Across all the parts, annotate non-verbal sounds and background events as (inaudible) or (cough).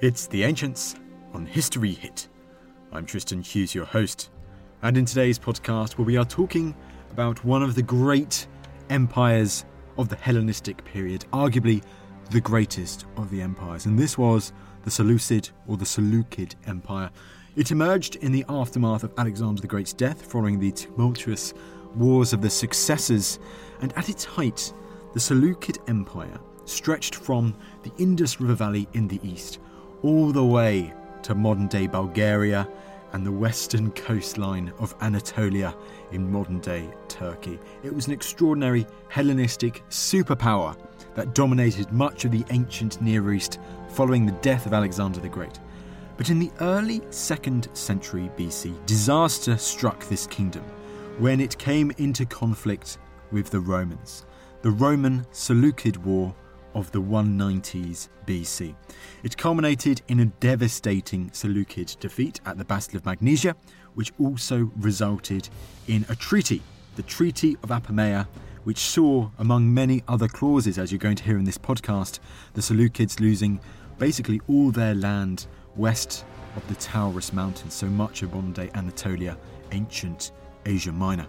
It's The Ancients on History Hit. I'm Tristan Hughes, your host, and in today's podcast, where we are talking about one of the great empires of the Hellenistic period, arguably the greatest of the empires, and this was the Seleucid or the Seleucid Empire. It emerged in the aftermath of Alexander the Great's death following the tumultuous wars of the successors, and at its height, the Seleucid Empire stretched from the Indus River Valley in the east all the way to modern day Bulgaria and the western coastline of Anatolia in modern day Turkey. It was an extraordinary Hellenistic superpower that dominated much of the ancient Near East following the death of Alexander the Great. But in the early 2nd century BC, disaster struck this kingdom when it came into conflict with the Romans. The Roman Seleucid War of the 190s BC. It culminated in a devastating Seleucid defeat at the Battle of Magnesia, which also resulted in a treaty, the Treaty of Apamea, which saw, among many other clauses, as you're going to hear in this podcast, the Seleucids losing basically all their land west of the Taurus Mountains, so much of modern day Anatolia, ancient Asia Minor.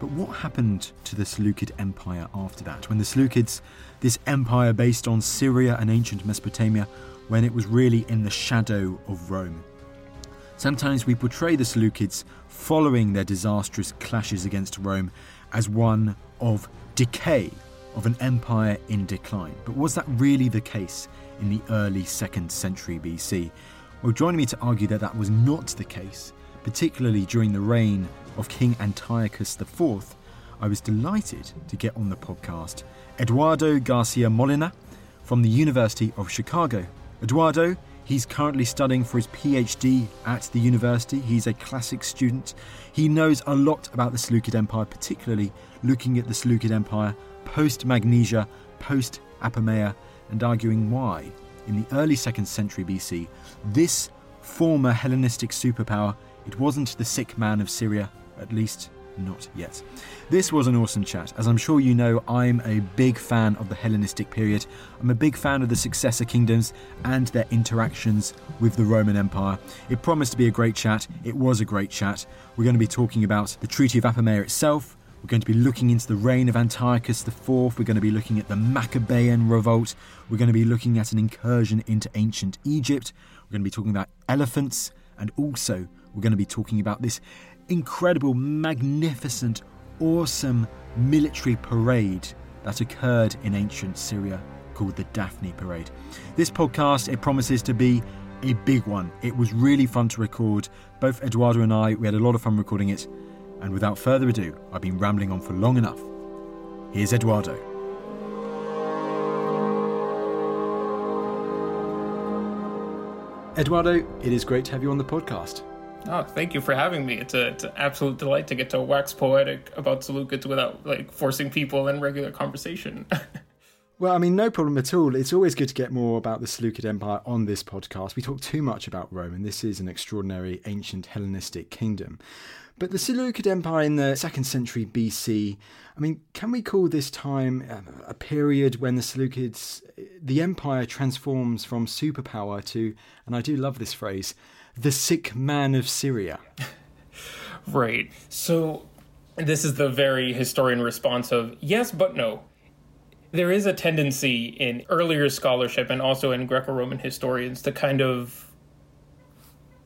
But what happened to the Seleucid Empire after that? When the Seleucids, this empire based on Syria and ancient Mesopotamia, when it was really in the shadow of Rome. Sometimes we portray the Seleucids following their disastrous clashes against Rome as one of decay, of an empire in decline. But was that really the case in the early 2nd century BC? Well, joining me to argue that that was not the case, particularly during the reign of King Antiochus IV, I was delighted to get on the podcast Eduardo Garcia Molina from the University of Chicago. Eduardo, he's currently studying for his PhD at the university. He's a classic student. He knows a lot about the Seleucid Empire, particularly looking at the Seleucid Empire post Magnesia, post Apamea, and arguing why, in the early 2nd century BC, this former Hellenistic superpower, it wasn't the sick man of Syria, at least not yet. This was an awesome chat. As I'm sure you know, I'm a big fan of the Hellenistic period. I'm a big fan of the successor kingdoms and their interactions with the Roman Empire. It promised to be a great chat. It was a great chat. We're going to be talking about the Treaty of Apamea itself. We're going to be looking into the reign of Antiochus IV. We're going to be looking at the Maccabean revolt. We're going to be looking at an incursion into ancient Egypt. We're going to be talking about elephants. And also, we're going to be talking about this incredible, magnificent, awesome military parade that occurred in ancient Syria called the Daphne Parade. This podcast, it promises to be a big one. It was really fun to record. Both Eduardo and I, we had a lot of fun recording it. And without further ado, I've been rambling on for long enough. Here's Eduardo. Eduardo, it is great to have you on the podcast. Oh, thank you for having me. It's, a, it's an absolute delight to get to wax poetic about Seleucids without like forcing people in regular conversation. (laughs) well, I mean, no problem at all. It's always good to get more about the Seleucid Empire on this podcast. We talk too much about Rome, and this is an extraordinary ancient Hellenistic kingdom. But the Seleucid Empire in the second century BC, I mean, can we call this time uh, a period when the Seleucids, the empire transforms from superpower to, and I do love this phrase, the sick man of Syria. (laughs) right. So this is the very historian response of yes, but no. There is a tendency in earlier scholarship and also in Greco Roman historians to kind of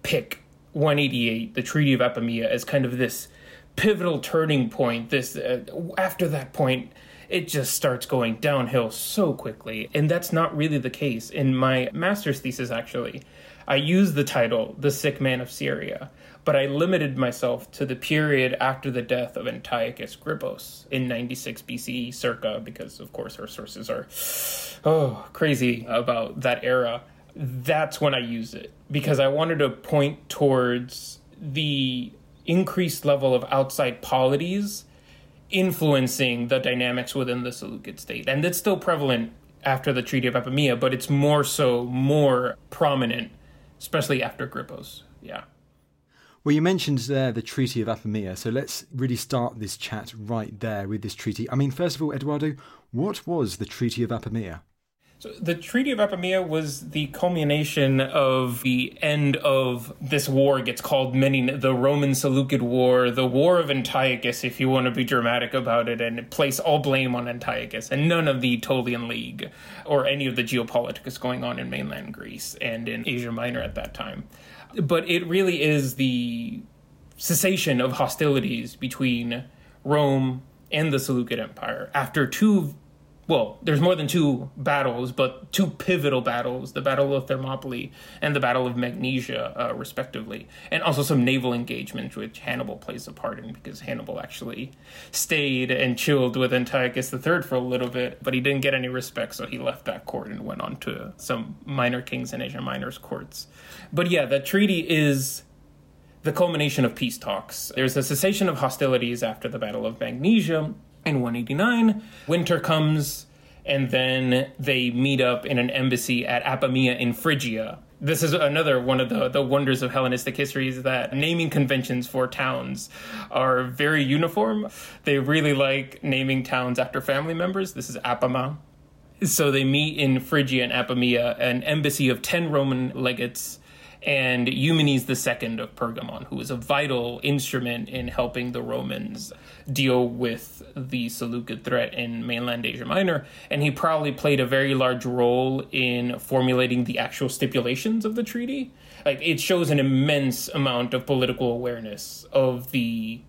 pick 188, the Treaty of Apamea, as kind of this pivotal turning point. This uh, after that point, it just starts going downhill so quickly, and that's not really the case. In my master's thesis, actually, I used the title The Sick Man of Syria, but I limited myself to the period after the death of Antiochus Grypos in 96 BCE circa, because of course our sources are oh crazy about that era. That's when I used it because I wanted to point towards the increased level of outside polities influencing the dynamics within the Seleucid state. And it's still prevalent after the Treaty of Apamea, but it's more so more prominent especially after Grypos. Yeah. Well, you mentioned there the Treaty of Apamea, so let's really start this chat right there with this treaty. I mean, first of all, Eduardo, what was the Treaty of Apamea? So the Treaty of Apamea was the culmination of the end of this war. It gets called many the Roman Seleucid War, the War of Antiochus, if you want to be dramatic about it, and place all blame on Antiochus and none of the Aetolian League or any of the geopolitics going on in mainland Greece and in Asia Minor at that time. But it really is the cessation of hostilities between Rome and the Seleucid Empire after two well, there's more than two battles, but two pivotal battles the Battle of Thermopylae and the Battle of Magnesia, uh, respectively. And also some naval engagements, which Hannibal plays a part in because Hannibal actually stayed and chilled with Antiochus III for a little bit, but he didn't get any respect, so he left that court and went on to some minor kings in Asia Minor's courts. But yeah, the treaty is the culmination of peace talks. There's a cessation of hostilities after the Battle of Magnesia in 189. Winter comes, and then they meet up in an embassy at Apamea in Phrygia. This is another one of the, the wonders of Hellenistic history is that naming conventions for towns are very uniform. They really like naming towns after family members. This is Apama. So they meet in Phrygia and Apamea, an embassy of 10 Roman legates and Eumenes II of Pergamon, who was a vital instrument in helping the Romans deal with the Seleucid threat in mainland Asia Minor. And he probably played a very large role in formulating the actual stipulations of the treaty. Like, it shows an immense amount of political awareness of the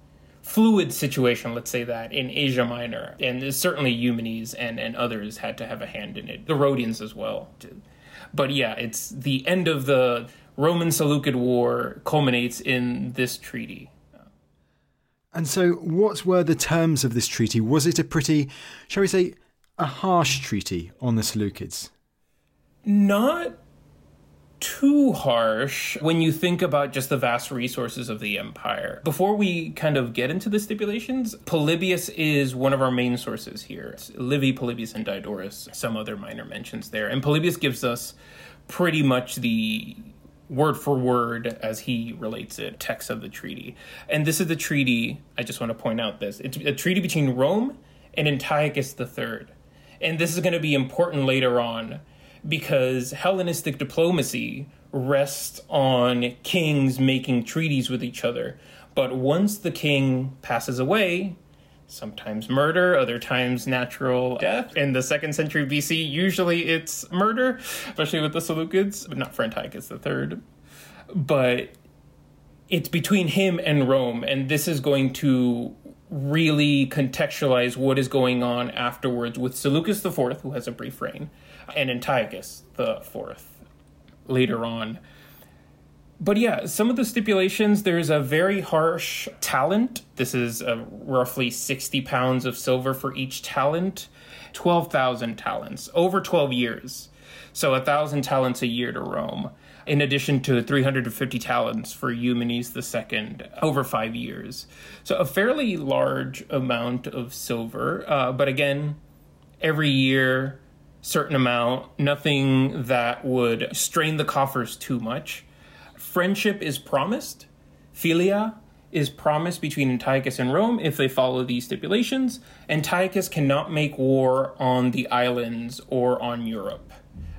fluid situation, let's say that, in Asia Minor. And certainly Eumenes and, and others had to have a hand in it, the Rhodians as well. But yeah, it's the end of the Roman Seleucid War culminates in this treaty. And so, what were the terms of this treaty? Was it a pretty, shall we say, a harsh treaty on the Seleucids? Not too harsh when you think about just the vast resources of the empire. Before we kind of get into the stipulations, Polybius is one of our main sources here. It's Livy, Polybius, and Diodorus, some other minor mentions there. And Polybius gives us pretty much the word for word as he relates it text of the treaty. And this is the treaty i just want to point out this it's a treaty between rome and antiochus iii and this is going to be important later on because hellenistic diplomacy rests on kings making treaties with each other. But once the king passes away sometimes murder, other times natural death. In the second century BC, usually it's murder, especially with the Seleucids, but not for Antiochus III. But it's between him and Rome, and this is going to really contextualize what is going on afterwards with Seleucus IV, who has a brief reign, and Antiochus IV later on but yeah, some of the stipulations there's a very harsh talent. This is uh, roughly 60 pounds of silver for each talent, 12,000 talents over 12 years. So a 1,000 talents a year to Rome, in addition to 350 talents for Eumenes II over five years. So a fairly large amount of silver, uh, but again, every year, certain amount, nothing that would strain the coffers too much friendship is promised, philia is promised between Antiochus and Rome if they follow these stipulations. Antiochus cannot make war on the islands or on Europe.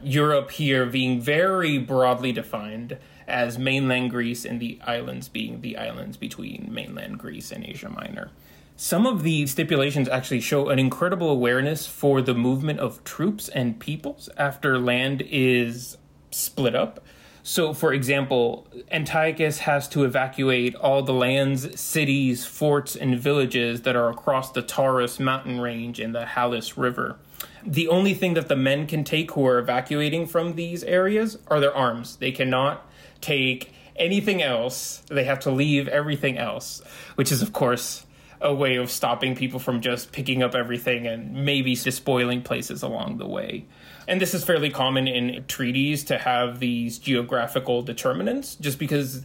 Europe here being very broadly defined as mainland Greece and the islands being the islands between mainland Greece and Asia Minor. Some of the stipulations actually show an incredible awareness for the movement of troops and peoples after land is split up. So, for example, Antiochus has to evacuate all the lands, cities, forts, and villages that are across the Taurus mountain range and the Halys River. The only thing that the men can take who are evacuating from these areas are their arms. They cannot take anything else. They have to leave everything else, which is, of course, a way of stopping people from just picking up everything and maybe despoiling places along the way. And this is fairly common in treaties to have these geographical determinants, just because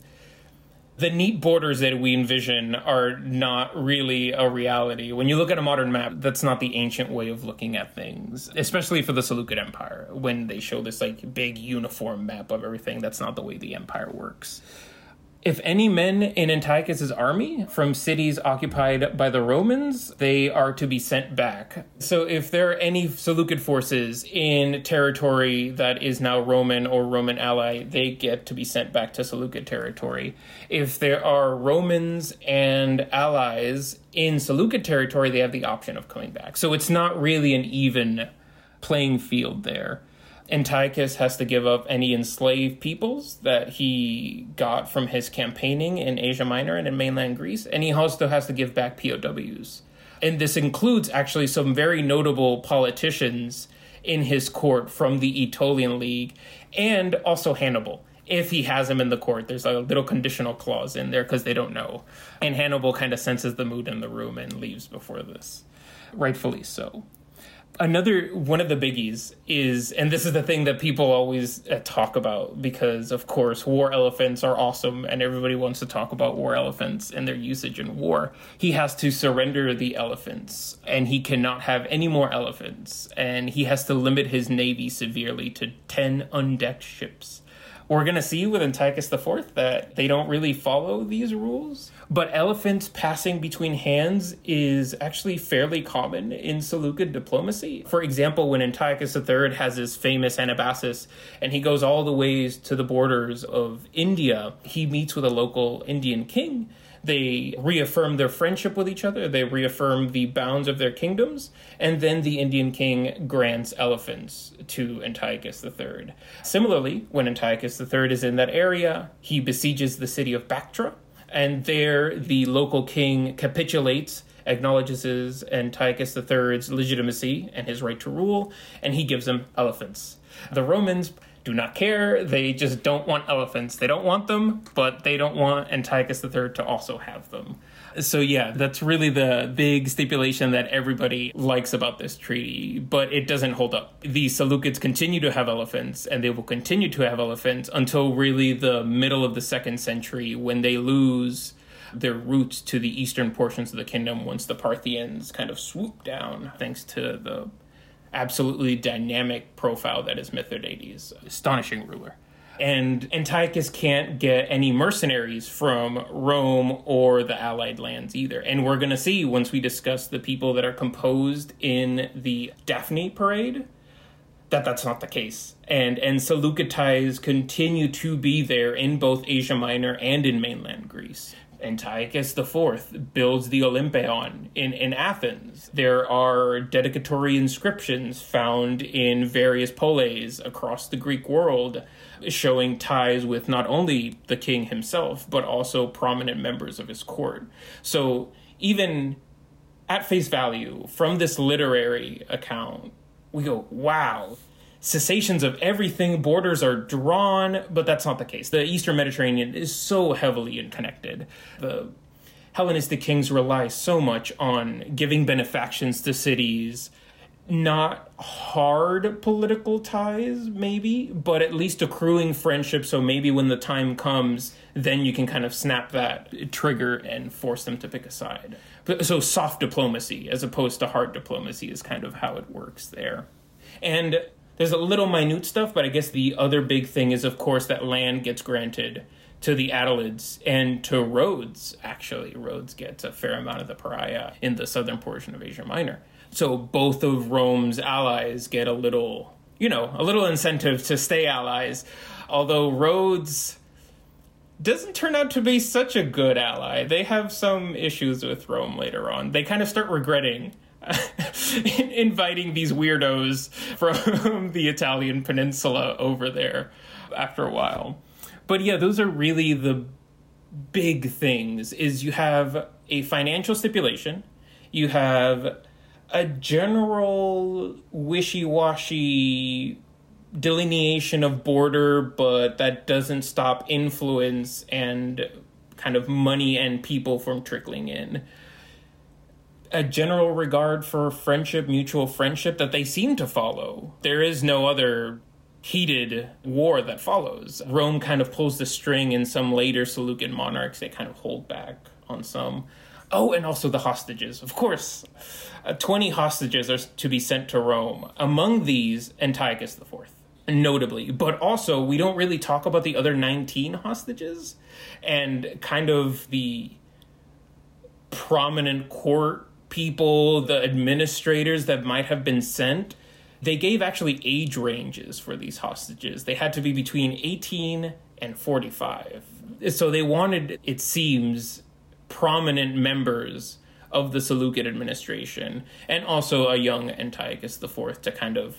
the neat borders that we envision are not really a reality. When you look at a modern map, that's not the ancient way of looking at things, especially for the Seleucid Empire. When they show this like big uniform map of everything, that's not the way the empire works. If any men in Antiochus's army from cities occupied by the Romans, they are to be sent back. So if there are any Seleucid forces in territory that is now Roman or Roman ally, they get to be sent back to Seleucid territory. If there are Romans and allies in Seleucid territory, they have the option of coming back. So it's not really an even playing field there. Antiochus has to give up any enslaved peoples that he got from his campaigning in Asia Minor and in mainland Greece, and he also has to give back POWs. And this includes actually some very notable politicians in his court from the Aetolian League and also Hannibal. If he has him in the court, there's a little conditional clause in there because they don't know. And Hannibal kind of senses the mood in the room and leaves before this. Rightfully so another one of the biggies is and this is the thing that people always uh, talk about because of course war elephants are awesome and everybody wants to talk about war elephants and their usage in war. He has to surrender the elephants and he cannot have any more elephants and he has to limit his navy severely to 10 undecked ships we're going to see with Antiochus IV that they don't really follow these rules. But elephants passing between hands is actually fairly common in Seleucid diplomacy. For example, when Antiochus III has his famous Anabasis and he goes all the ways to the borders of India, he meets with a local Indian king they reaffirm their friendship with each other, they reaffirm the bounds of their kingdoms, and then the Indian king grants elephants to Antiochus III. Similarly, when Antiochus III is in that area, he besieges the city of Bactra, and there the local king capitulates acknowledges Antiochus III's legitimacy and his right to rule, and he gives him elephants. The Romans do not care. They just don't want elephants. They don't want them, but they don't want Antiochus III to also have them. So, yeah, that's really the big stipulation that everybody likes about this treaty, but it doesn't hold up. The Seleucids continue to have elephants, and they will continue to have elephants until really the middle of the second century when they lose their roots to the eastern portions of the kingdom once the Parthians kind of swoop down thanks to the absolutely dynamic profile that is Mithridates, uh, astonishing ruler. And Antiochus can't get any mercenaries from Rome or the Allied lands either. And we're going to see once we discuss the people that are composed in the Daphne parade that that's not the case. And and Seleucid ties continue to be there in both Asia Minor and in mainland Greece. Antiochus IV builds the Olympion in, in Athens. There are dedicatory inscriptions found in various polis across the Greek world showing ties with not only the king himself, but also prominent members of his court. So, even at face value, from this literary account, we go, wow, cessations of everything, borders are drawn, but that's not the case. The Eastern Mediterranean is so heavily connected. The Hellenistic kings rely so much on giving benefactions to cities, not hard political ties, maybe, but at least accruing friendship. So maybe when the time comes, then you can kind of snap that trigger and force them to pick a side. So soft diplomacy as opposed to hard diplomacy is kind of how it works there. And there's a little minute stuff, but I guess the other big thing is, of course, that land gets granted to the Attalids and to Rhodes. Actually, Rhodes gets a fair amount of the Caria in the southern portion of Asia Minor. So both of Rome's allies get a little, you know, a little incentive to stay allies. Although Rhodes doesn't turn out to be such a good ally. They have some issues with Rome later on. They kind of start regretting (laughs) inviting these weirdos from (laughs) the Italian peninsula over there after a while. But yeah, those are really the big things is you have a financial stipulation, you have a general wishy-washy delineation of border, but that doesn't stop influence and kind of money and people from trickling in a general regard for friendship, mutual friendship that they seem to follow. There is no other heated war that follows. Rome kind of pulls the string in some later Seleucid monarchs, they kind of hold back on some. Oh, and also the hostages. Of course, uh, 20 hostages are to be sent to Rome. Among these, Antiochus IV. notably. But also, we don't really talk about the other 19 hostages and kind of the prominent court people, the administrators that might have been sent. They gave actually age ranges for these hostages. They had to be between 18 and 45. So they wanted, it seems, prominent members of the Seleucid administration and also a young Antiochus IV to kind of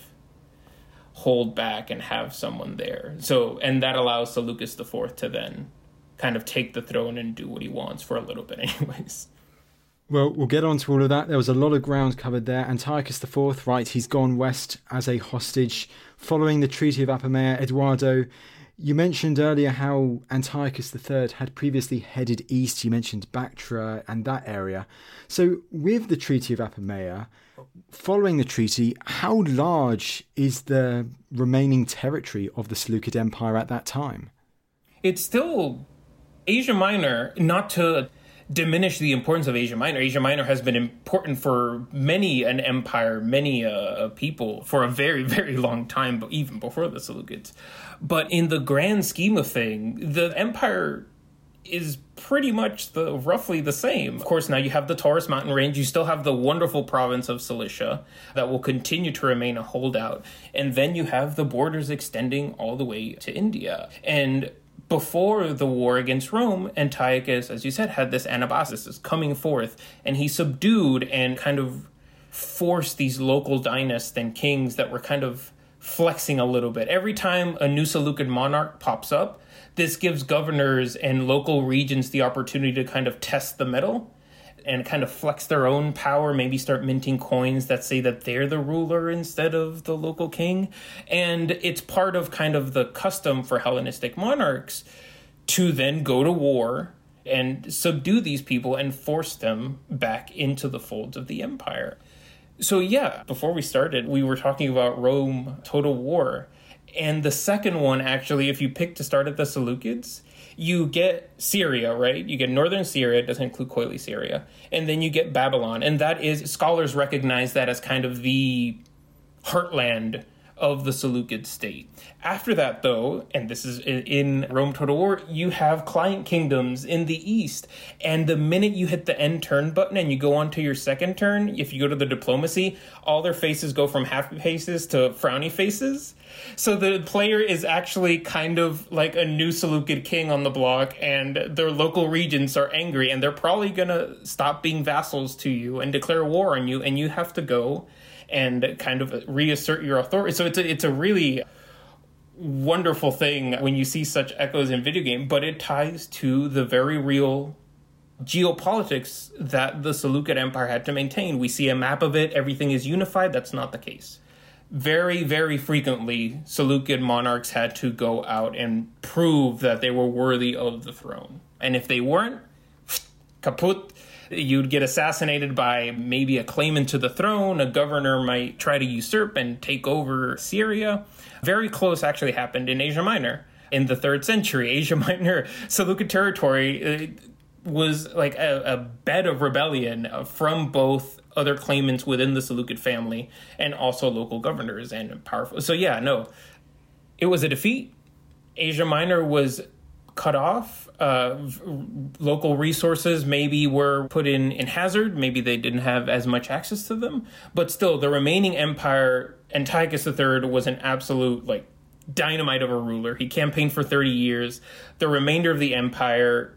hold back and have someone there. So, and that allows Seleucus IV to then kind of take the throne and do what he wants for a little bit, (laughs) anyways. Well, we'll get on to all of that. There was a lot of ground covered there. Antiochus IV, right, he's gone west as a hostage. Following the Treaty of Apamea, Eduardo, you mentioned earlier how Antiochus III had previously headed east. You mentioned Bactria and that area. So, with the Treaty of Apamea, following the treaty, how large is the remaining territory of the Seleucid Empire at that time? It's still Asia Minor, not to diminish the importance of Asia Minor. Asia Minor has been important for many an empire, many uh, people for a very, (laughs) very long time, but even before the Seleucids. But in the grand scheme of thing, the empire is pretty much the roughly the same. Of course, now you have the Taurus mountain range, you still have the wonderful province of Cilicia that will continue to remain a holdout, and then you have the borders extending all the way to India. And before the war against Rome, Antiochus, as you said, had this Anabasis coming forth, and he subdued and kind of forced these local dynasts and kings that were kind of flexing a little bit. Every time a new Seleucid monarch pops up, this gives governors and local regions the opportunity to kind of test the mettle and kind of flex their own power, maybe start minting coins that say that they're the ruler instead of the local king. And it's part of kind of the custom for Hellenistic monarchs to then go to war and subdue these people and force them back into the folds of the empire. So, yeah, before we started, we were talking about Rome total war. And the second one, actually, if you pick to start at the Seleucids, you get Syria, right? You get northern Syria, it doesn't include Coele Syria, and then you get Babylon, and that is scholars recognize that as kind of the heartland of the Seleucid state. After that, though, and this is in Rome Total War, you have client kingdoms in the east. And the minute you hit the end turn button and you go on to your second turn, if you go to the diplomacy, all their faces go from happy faces to frowny faces. So the player is actually kind of like a new Seleucid king on the block, and their local regents are angry, and they're probably gonna stop being vassals to you and declare war on you, and you have to go and kind of reassert your authority. So it's a, it's a really wonderful thing when you see such echoes in video game, but it ties to the very real geopolitics that the Seleucid Empire had to maintain. We see a map of it, everything is unified. That's not the case. Very, very frequently, Seleucid monarchs had to go out and prove that they were worthy of the throne. And if they weren't, (sniffs) kaput, you'd get assassinated by maybe a claimant to the throne. A governor might try to usurp and take over Syria. Very close actually happened in Asia Minor in the third century. (laughs) Asia Minor, Seleucid territory uh, was like a, a bed of rebellion from both other claimants within the Seleucid family and also local governors and powerful. So, yeah, no, it was a defeat. Asia Minor was cut off. Uh, local resources maybe were put in in hazard. Maybe they didn't have as much access to them. But still, the remaining empire, Antiochus III was an absolute like dynamite of a ruler. He campaigned for 30 years. The remainder of the empire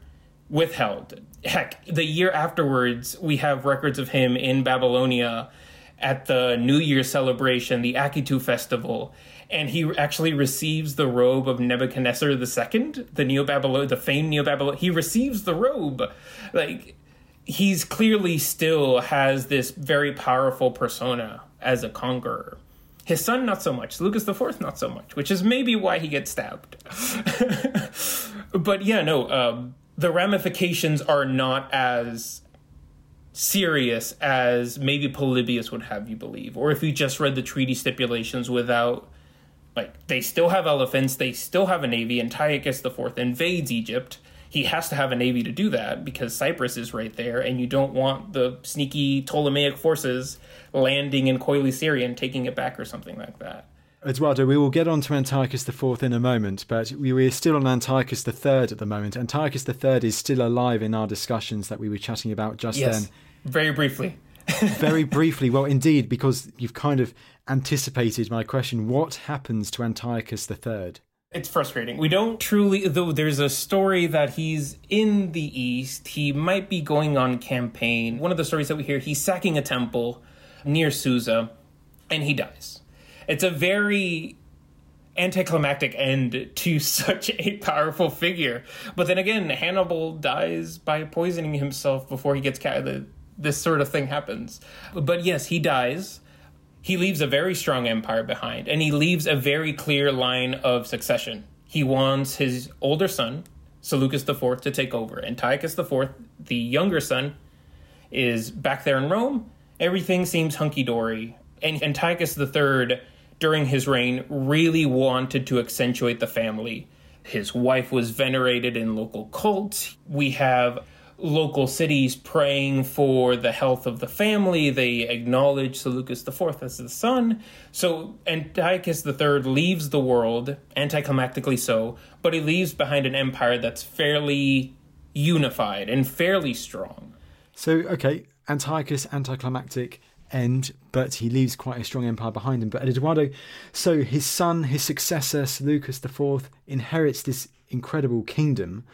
withheld. Heck, the year afterwards, we have records of him in Babylonia at the New Year celebration, the Akitu festival and he actually receives the robe of Nebuchadnezzar II, the Neo Babylon, the famed Neo Babylon. He receives the robe, like he's clearly still has this very powerful persona as a conqueror. His son, not so much. Seleucus IV, not so much, which is maybe why he gets stabbed. (laughs) but yeah, no, um, the ramifications are not as serious as maybe Polybius would have you believe, or if you just read the treaty stipulations without like they still have elephants, they still have a navy. Antiochus IV invades Egypt. He has to have a navy to do that because Cyprus is right there, and you don't want the sneaky Ptolemaic forces landing in Coele Syria and taking it back or something like that. Eduardo, we will get on to Antiochus IV in a moment, but we, we're still on Antiochus III at the moment. Antiochus III is still alive in our discussions that we were chatting about just yes, then. Very briefly. (laughs) very briefly, well, indeed, because you've kind of anticipated my question. What happens to Antiochus III? It's frustrating. We don't truly, though there's a story that he's in the East. He might be going on campaign. One of the stories that we hear, he's sacking a temple near Susa, and he dies. It's a very anticlimactic end to (laughs) such a powerful figure. But then again, Hannibal dies by poisoning himself before he gets ca- this sort of thing happens. But yes, he dies he leaves a very strong empire behind, and he leaves a very clear line of succession. He wants his older son, Seleucus IV, to take over. Antiochus IV, the younger son, is back there in Rome. Everything seems hunky dory. And Antiochus III, during his reign, really wanted to accentuate the family. His wife was venerated in local cults. We have local cities praying for the health of the family. They acknowledge Seleucus IV as the son. So Antiochus III leaves the world, anticlimactically so, but he leaves behind an empire that's fairly unified and fairly strong. So, okay, Antiochus, anticlimactic end, but he leaves quite a strong empire behind him. But Eduardo, so his son, his successor, Seleucus IV, inherits this incredible kingdom.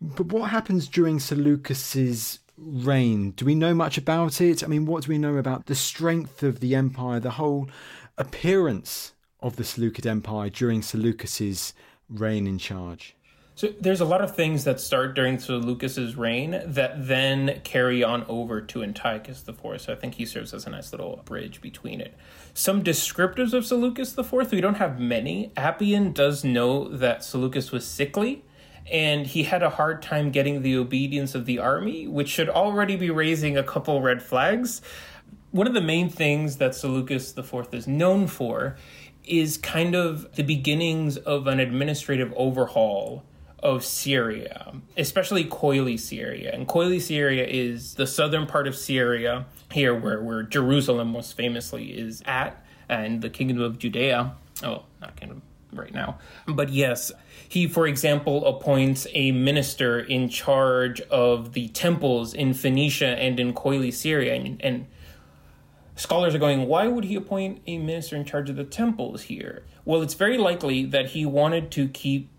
But what happens during Seleucus's reign? Do we know much about it? I mean, what do we know about the strength of the empire, the whole appearance of the Seleucid Empire during Seleucus's reign in charge? So there's a lot of things that start during Seleucus's reign that then carry on over to Antiochus IV. So I think he serves as a nice little bridge between it. Some descriptors of Seleucus IV, we don't have many. Appian does know that Seleucus was sickly, and he had a hard time getting the obedience of the army, which should already be raising a couple red flags. One of the main things that Seleucus IV is known for is kind of the beginnings of an administrative overhaul of Syria, especially Coele Syria. And Coele Syria is the southern part of Syria, here where, where Jerusalem most famously is at, and the kingdom of Judea. Oh, not kingdom right now. But yes, he, for example, appoints a minister in charge of the temples in Phoenicia and in Coele, Syria. And, and scholars are going, why would he appoint a minister in charge of the temples here? Well, it's very likely that he wanted to keep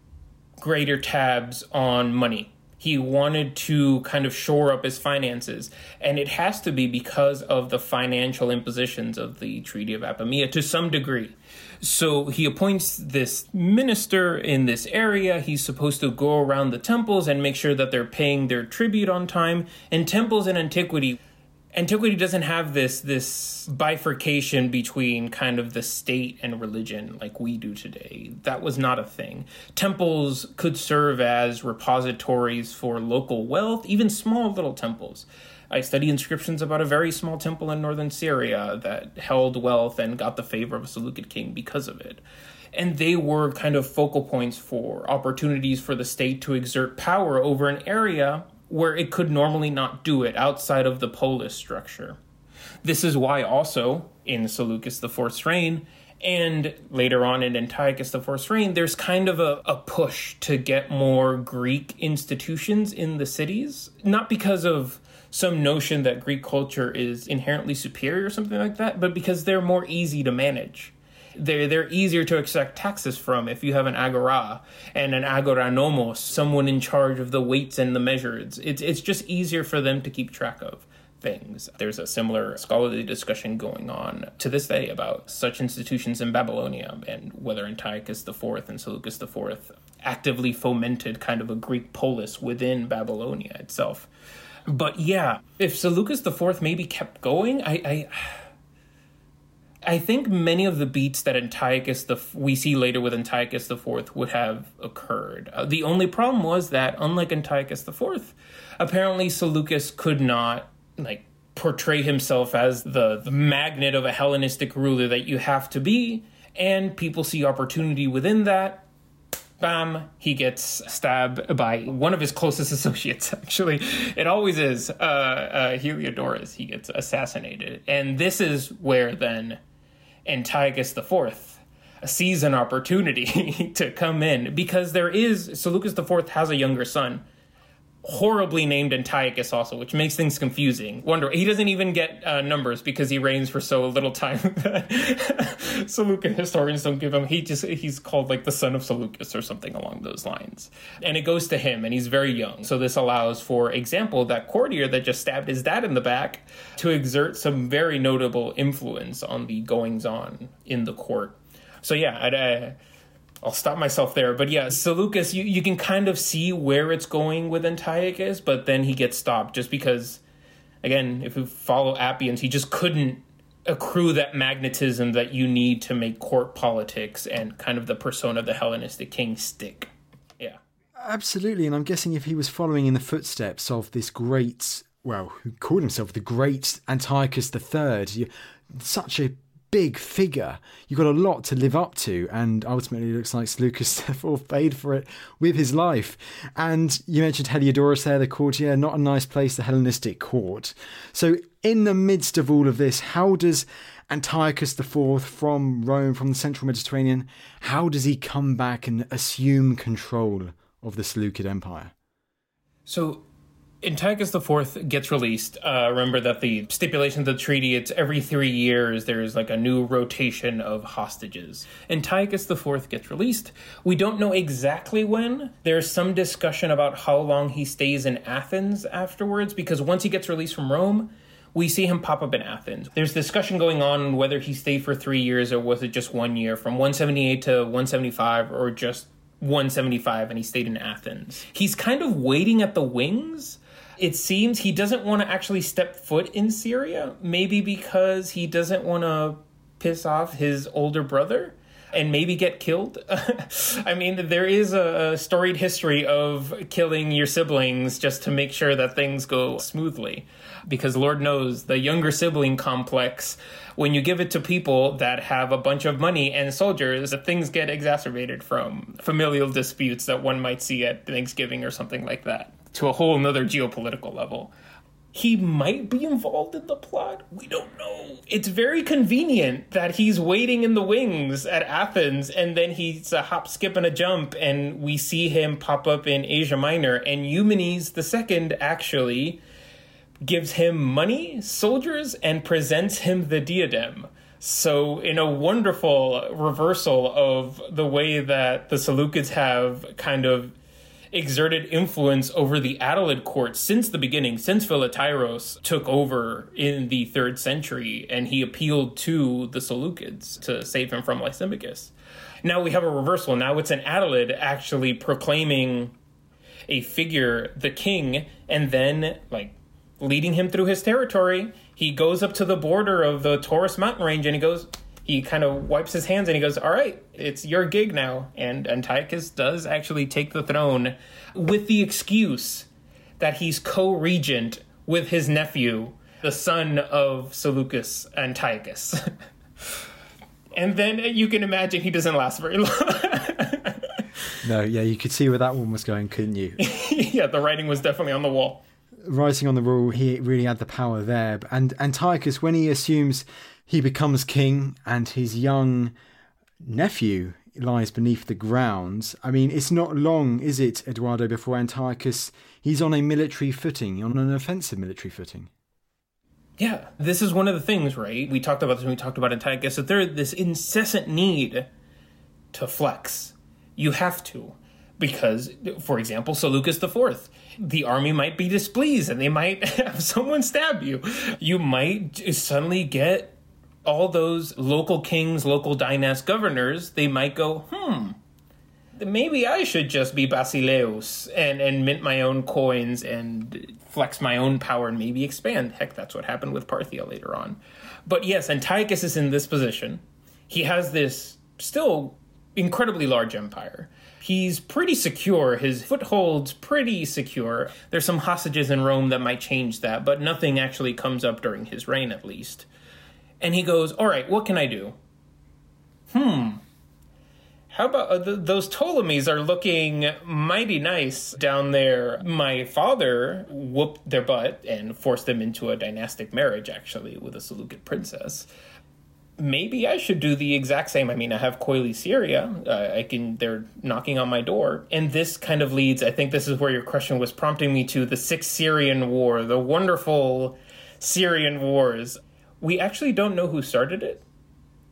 greater tabs on money. He wanted to kind of shore up his finances. And it has to be because of the financial impositions of the Treaty of Apamea to some degree. So he appoints this minister in this area. He's supposed to go around the temples and make sure that they're paying their tribute on time. And temples in antiquity, antiquity doesn't have this this bifurcation between kind of the state and religion like we do today. That was not a thing. Temples could serve as repositories for local wealth, even small little temples. I study inscriptions about a very small temple in northern Syria that held wealth and got the favor of a Seleucid king because of it. And they were kind of focal points for opportunities for the state to exert power over an area where it could normally not do it outside of the polis structure. This is why, also, in Seleucus IV's reign, and later on in Antiochus IV's reign, there's kind of a, a push to get more Greek institutions in the cities. Not because of some notion that Greek culture is inherently superior or something like that, but because they're more easy to manage. They're, they're easier to extract taxes from if you have an agora and an agoranomos, someone in charge of the weights and the measures. It's, it's just easier for them to keep track of things. There's a similar scholarly discussion going on to this day about such institutions in Babylonia and whether Antiochus IV and Seleucus IV actively fomented kind of a Greek polis within Babylonia itself. But yeah, if Seleucus IV maybe kept going, I, I I think many of the beats that Antiochus the we see later with Antiochus IV would have occurred. Uh, the only problem was that unlike Antiochus IV, apparently Seleucus could not like portray himself as the, the magnet of a Hellenistic ruler that you have to be, and people see opportunity within that bam, he gets stabbed by one of his closest (laughs) associates, actually. It always is uh, uh, Heliodorus. He gets assassinated. And this is where then Antiochus IV sees an opportunity (laughs) to come in because there is Seleucus IV has a younger son horribly named Antiochus also, which makes things confusing. Wonder he doesn't even get uh, numbers because he reigns for so little time that (laughs) Seleucid historians don't give him. He just he's called like the son of Seleucus or something along those lines, and it goes to him, and he's very young. So this allows, for example, that courtier that just stabbed his dad in the back to exert some very notable influence on the goings on in the court. So yeah, uh, I'll stop myself there. But yeah, Seleucus, you, you can kind of see where it's going with Antiochus, but then he gets stopped just because, again, if we follow Appians, he just couldn't accrue that magnetism that you need to make court politics and kind of the persona of the Hellenistic king stick. Yeah. Absolutely. And I'm guessing if he was following in the footsteps of this great, well, who called himself the great Antiochus III, such a big figure. You've got a lot to live up to, and ultimately, it looks like Seleucus (laughs) IV paid for it with his life. And you mentioned Heliodorus there, the courtier, not a nice place, the Hellenistic court. So, in the midst of all of this, how does Antiochus IV from Rome, from the central Mediterranean, how does he come back and assume control of the Seleucid Empire? So Antiochus IV gets released. Uh, remember that the stipulation of the treaty, it's every three years, there's like a new rotation of hostages. Antiochus IV gets released. We don't know exactly when. There's some discussion about how long he stays in Athens afterwards, because once he gets released from Rome, we see him pop up in Athens. There's discussion going on whether he stayed for three years or was it just one year, from 178 to 175, or just 175 and he stayed in Athens. He's kind of waiting at the wings it seems he doesn't want to actually step foot in Syria, maybe because he doesn't want to piss off his older brother and maybe get killed. (laughs) I mean, there is a storied history of killing your siblings just to make sure that things go smoothly. Because Lord knows the younger sibling complex, when you give it to people that have a bunch of money and soldiers, things get exacerbated from familial disputes that one might see at Thanksgiving or something like that to a whole nother geopolitical level. He might be involved in the plot. We don't know. It's very convenient that he's waiting in the wings at Athens and then he's a hop, skip, and a jump, and we see him pop up in Asia Minor. And Eumenes II actually gives him money, soldiers, and presents him the diadem. So, in a wonderful reversal of the way that the Seleucids have kind of exerted influence over the Attalid court since the beginning, since Philetairos took over in the third century, and he appealed to the Seleucids to save him from Lysimachus. Now we have a reversal. Now it's an Attalid actually proclaiming a figure, the king, and then like leading him through his territory. He goes up to the border of the Taurus mountain range and he goes, he kind of wipes his hands and he goes, All right, it's your gig now. And Antiochus does actually take the throne with the excuse that he's co regent with his nephew, the son of Seleucus Antiochus. (laughs) and then you can imagine he doesn't last very long. (laughs) no, yeah, you could see where that one was going, couldn't you? (laughs) yeah, the writing was definitely on the wall. Writing on the wall, he really had the power there. And Antiochus, when he assumes he becomes king, and his young nephew lies beneath the ground. I mean, it's not long, is it, Eduardo, before Antiochus he's on a military footing, on an offensive military footing. Yeah, this is one of the things, right? We talked about this when we talked about Antiochus, that there's this incessant need to flex. You have to. Because, for example, Seleucus IV, the army might be displeased and they might (laughs) have someone stab you. You might suddenly get all those local kings, local dynast governors, they might go, hmm, maybe I should just be Basileus and, and mint my own coins and flex my own power and maybe expand. Heck, that's what happened with Parthia later on. But yes, Antiochus is in this position. He has this still incredibly large empire. He's pretty secure. His foothold's pretty secure. There's some hostages in Rome that might change that, but nothing actually comes up during his reign, at least. And he goes, All right, what can I do? Hmm. How about uh, th- those Ptolemies are looking mighty nice down there? My father whooped their butt and forced them into a dynastic marriage, actually, with a Seleucid princess. maybe I should do the exact same. I mean, I have Coele Syria. Uh, I can. They're knocking on my door, and this kind of leads. I think this is where your question was prompting me to the Sixth Syrian War, the wonderful Syrian Wars. We actually don't know who started it,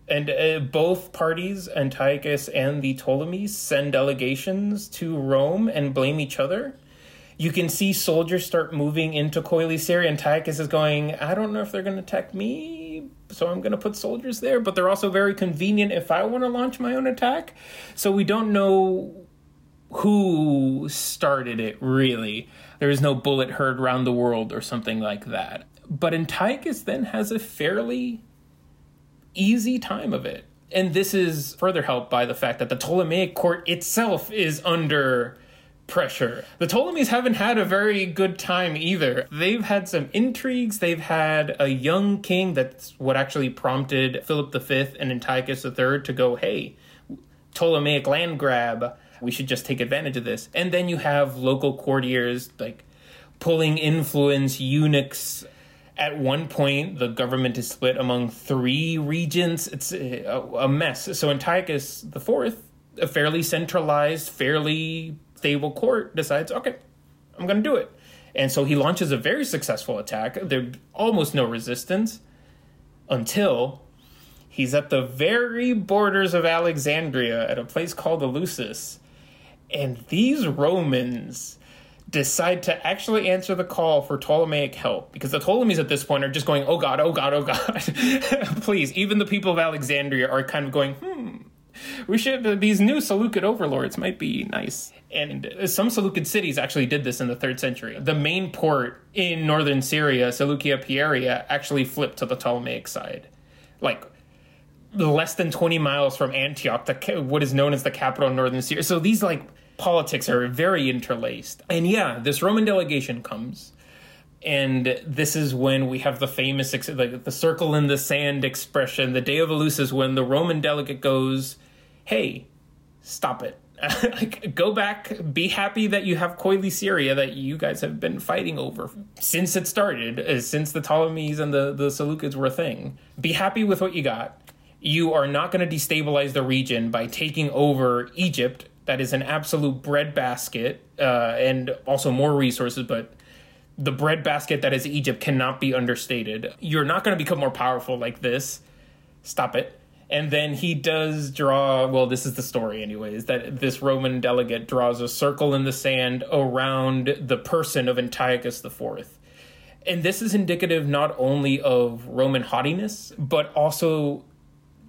and uh, both parties, Antiochus and the Ptolemies, send delegations to Rome and blame each other you can see soldiers start moving into and Antiochus is going, I don't know if they're going to attack me, so I'm going to put soldiers there, but they're also very convenient if I want to launch my own attack. So we don't know who started it, really. There is no bullet heard round the world or something like that. But Antiochus then has a fairly easy time of it. And this is further helped by the fact that the Ptolemaic court itself is under pressure. The Ptolemies haven't had a very good time either. They've had some intrigues. They've had a young king. That's what actually prompted Philip V and Antiochus III to go, hey, Ptolemaic land grab. We should just take advantage of this. And then you have local courtiers like pulling influence, eunuchs. At one point, the government is split among three regions. It's a, mess. So Antiochus IV, a fairly centralized, fairly stable court decides, okay, I'm going to do it. And so he launches a very successful attack. There's almost no resistance until he's at the very borders of Alexandria at a place called Eleusis. And these Romans decide to actually answer the call for Ptolemaic help because the Ptolemies at this point are just going, oh God, oh God, oh God. (laughs) Please. Even the people of Alexandria are kind of going, hmm, we should, these new Seleucid overlords might be nice. And some Seleucid cities actually did this in the third century. The main port in northern Syria, Seleucia Pieria, actually flipped to the Ptolemaic side. Like, less than 20 miles from Antioch, the, what is known as the capital of northern Syria. So these, like, politics are very interlaced. And yeah, this Roman delegation comes and this is when we have the famous like the circle in the sand expression the day of eleusis when the roman delegate goes hey stop it. (laughs) Like go back be happy that you have Coele Syria that you guys have been fighting over since it started uh, since the Ptolemies and the the Seleucids were a thing. Be happy with what you got. You are not going to destabilize the region by taking over Egypt that is an absolute breadbasket uh, and also more resources but the breadbasket that is Egypt cannot be understated. You're not going to become more powerful like this. Stop it. And then he does draw, well, this is the story, anyways, that this Roman delegate draws a circle in the sand around the person of Antiochus IV. And this is indicative not only of Roman haughtiness, but also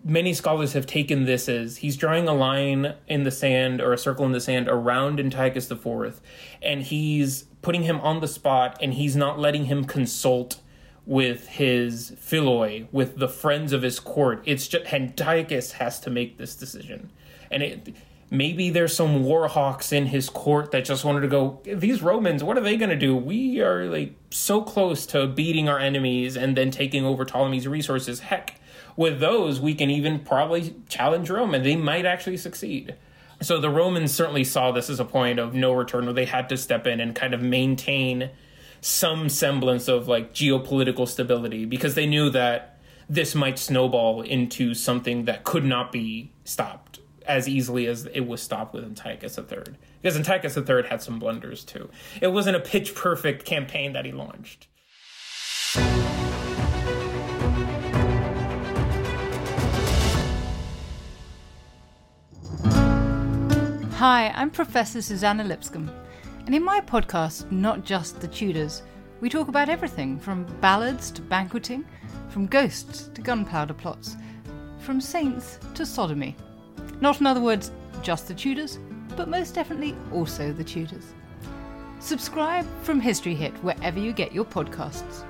many scholars have taken this as he's drawing a line in the sand or a circle in the sand around Antiochus IV, and he's putting him on the spot and he's not letting him consult with his philoi, with the friends of his court. It's just Antiochus has to make this decision, and it maybe there's some war hawks in his court that just wanted to go. These Romans, what are they going to do? We are like so close to beating our enemies and then taking over Ptolemy's resources. Heck, with those we can even probably challenge Rome, and they might actually succeed. So the Romans certainly saw this as a point of no return, where they had to step in and kind of maintain some semblance of like geopolitical stability because they knew that this might snowball into something that could not be stopped as easily as it was stopped with Antiochus III. Because Antiochus III had some blunders too. It wasn't a pitch perfect campaign that he launched. Hi, I'm Professor Susanna Lipscomb. And in my podcast, Not Just the Tudors, we talk about everything from ballads to banqueting, from ghosts to gunpowder plots, from saints to sodomy. Not, in other words, just the Tudors, but most definitely also the Tudors. Subscribe from History Hit wherever you get your podcasts.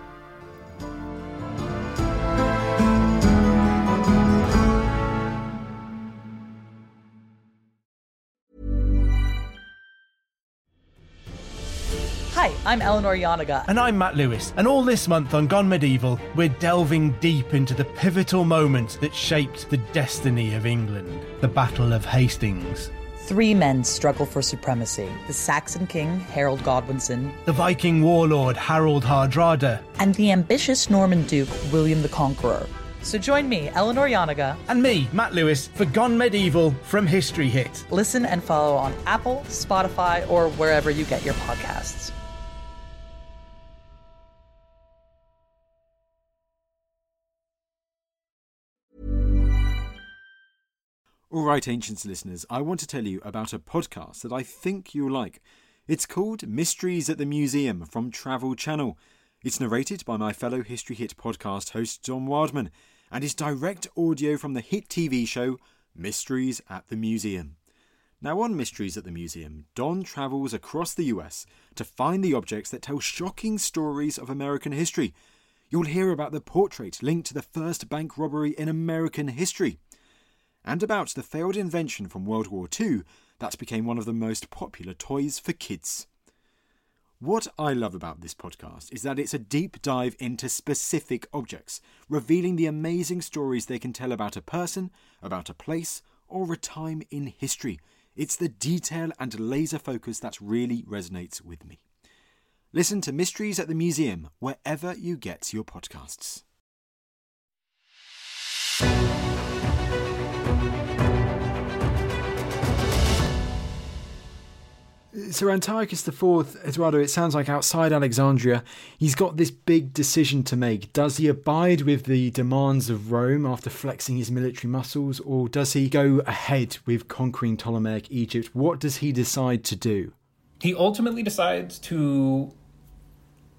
I'm Eleanor Janega. And I'm Matt Lewis. And all this month on Gone Medieval, we're delving deep into the pivotal moment that shaped the destiny of England the Battle of Hastings. Three men struggle for supremacy the Saxon king, Harold Godwinson, the Viking warlord, Harold Hardrada, and the ambitious Norman duke, William the Conqueror. So join me, Eleanor Janega. And me, Matt Lewis, for Gone Medieval from History Hit. Listen and follow on Apple, Spotify, or wherever you get your podcasts. All right, Ancients listeners, I want to tell you about a podcast that I think you'll like. It's called Mysteries at the Museum from Travel Channel. It's narrated by my fellow History Hit podcast host Don Wildman and is direct audio from the hit TV show Mysteries at the Museum. Now, on Mysteries at the Museum, Don travels across the US to find the objects that tell shocking stories of American history. You'll hear about the portrait linked to the first bank robbery in American history, and about the failed invention from World War II that became one of the most popular toys for kids. What I love about this podcast is that it's a deep dive into specific objects, revealing the amazing stories they can tell about a person, about a place, or a time in history. It's the detail and laser focus that really resonates with me. Listen to Mysteries at the Museum wherever you get your podcasts. So Antiochus IV, Eduardo, it sounds like outside Alexandria, he's got this big decision to make. Does he abide with the demands of Rome after flexing his military muscles, or does he go ahead with conquering Ptolemaic Egypt? What does he decide to do? He ultimately decides to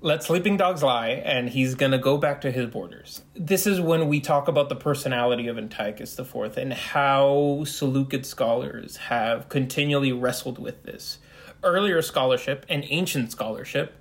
let sleeping dogs lie and he's going to go back to his borders. This is when we talk about the personality of Antiochus IV and how Seleucid scholars have continually wrestled with this earlier scholarship and ancient scholarship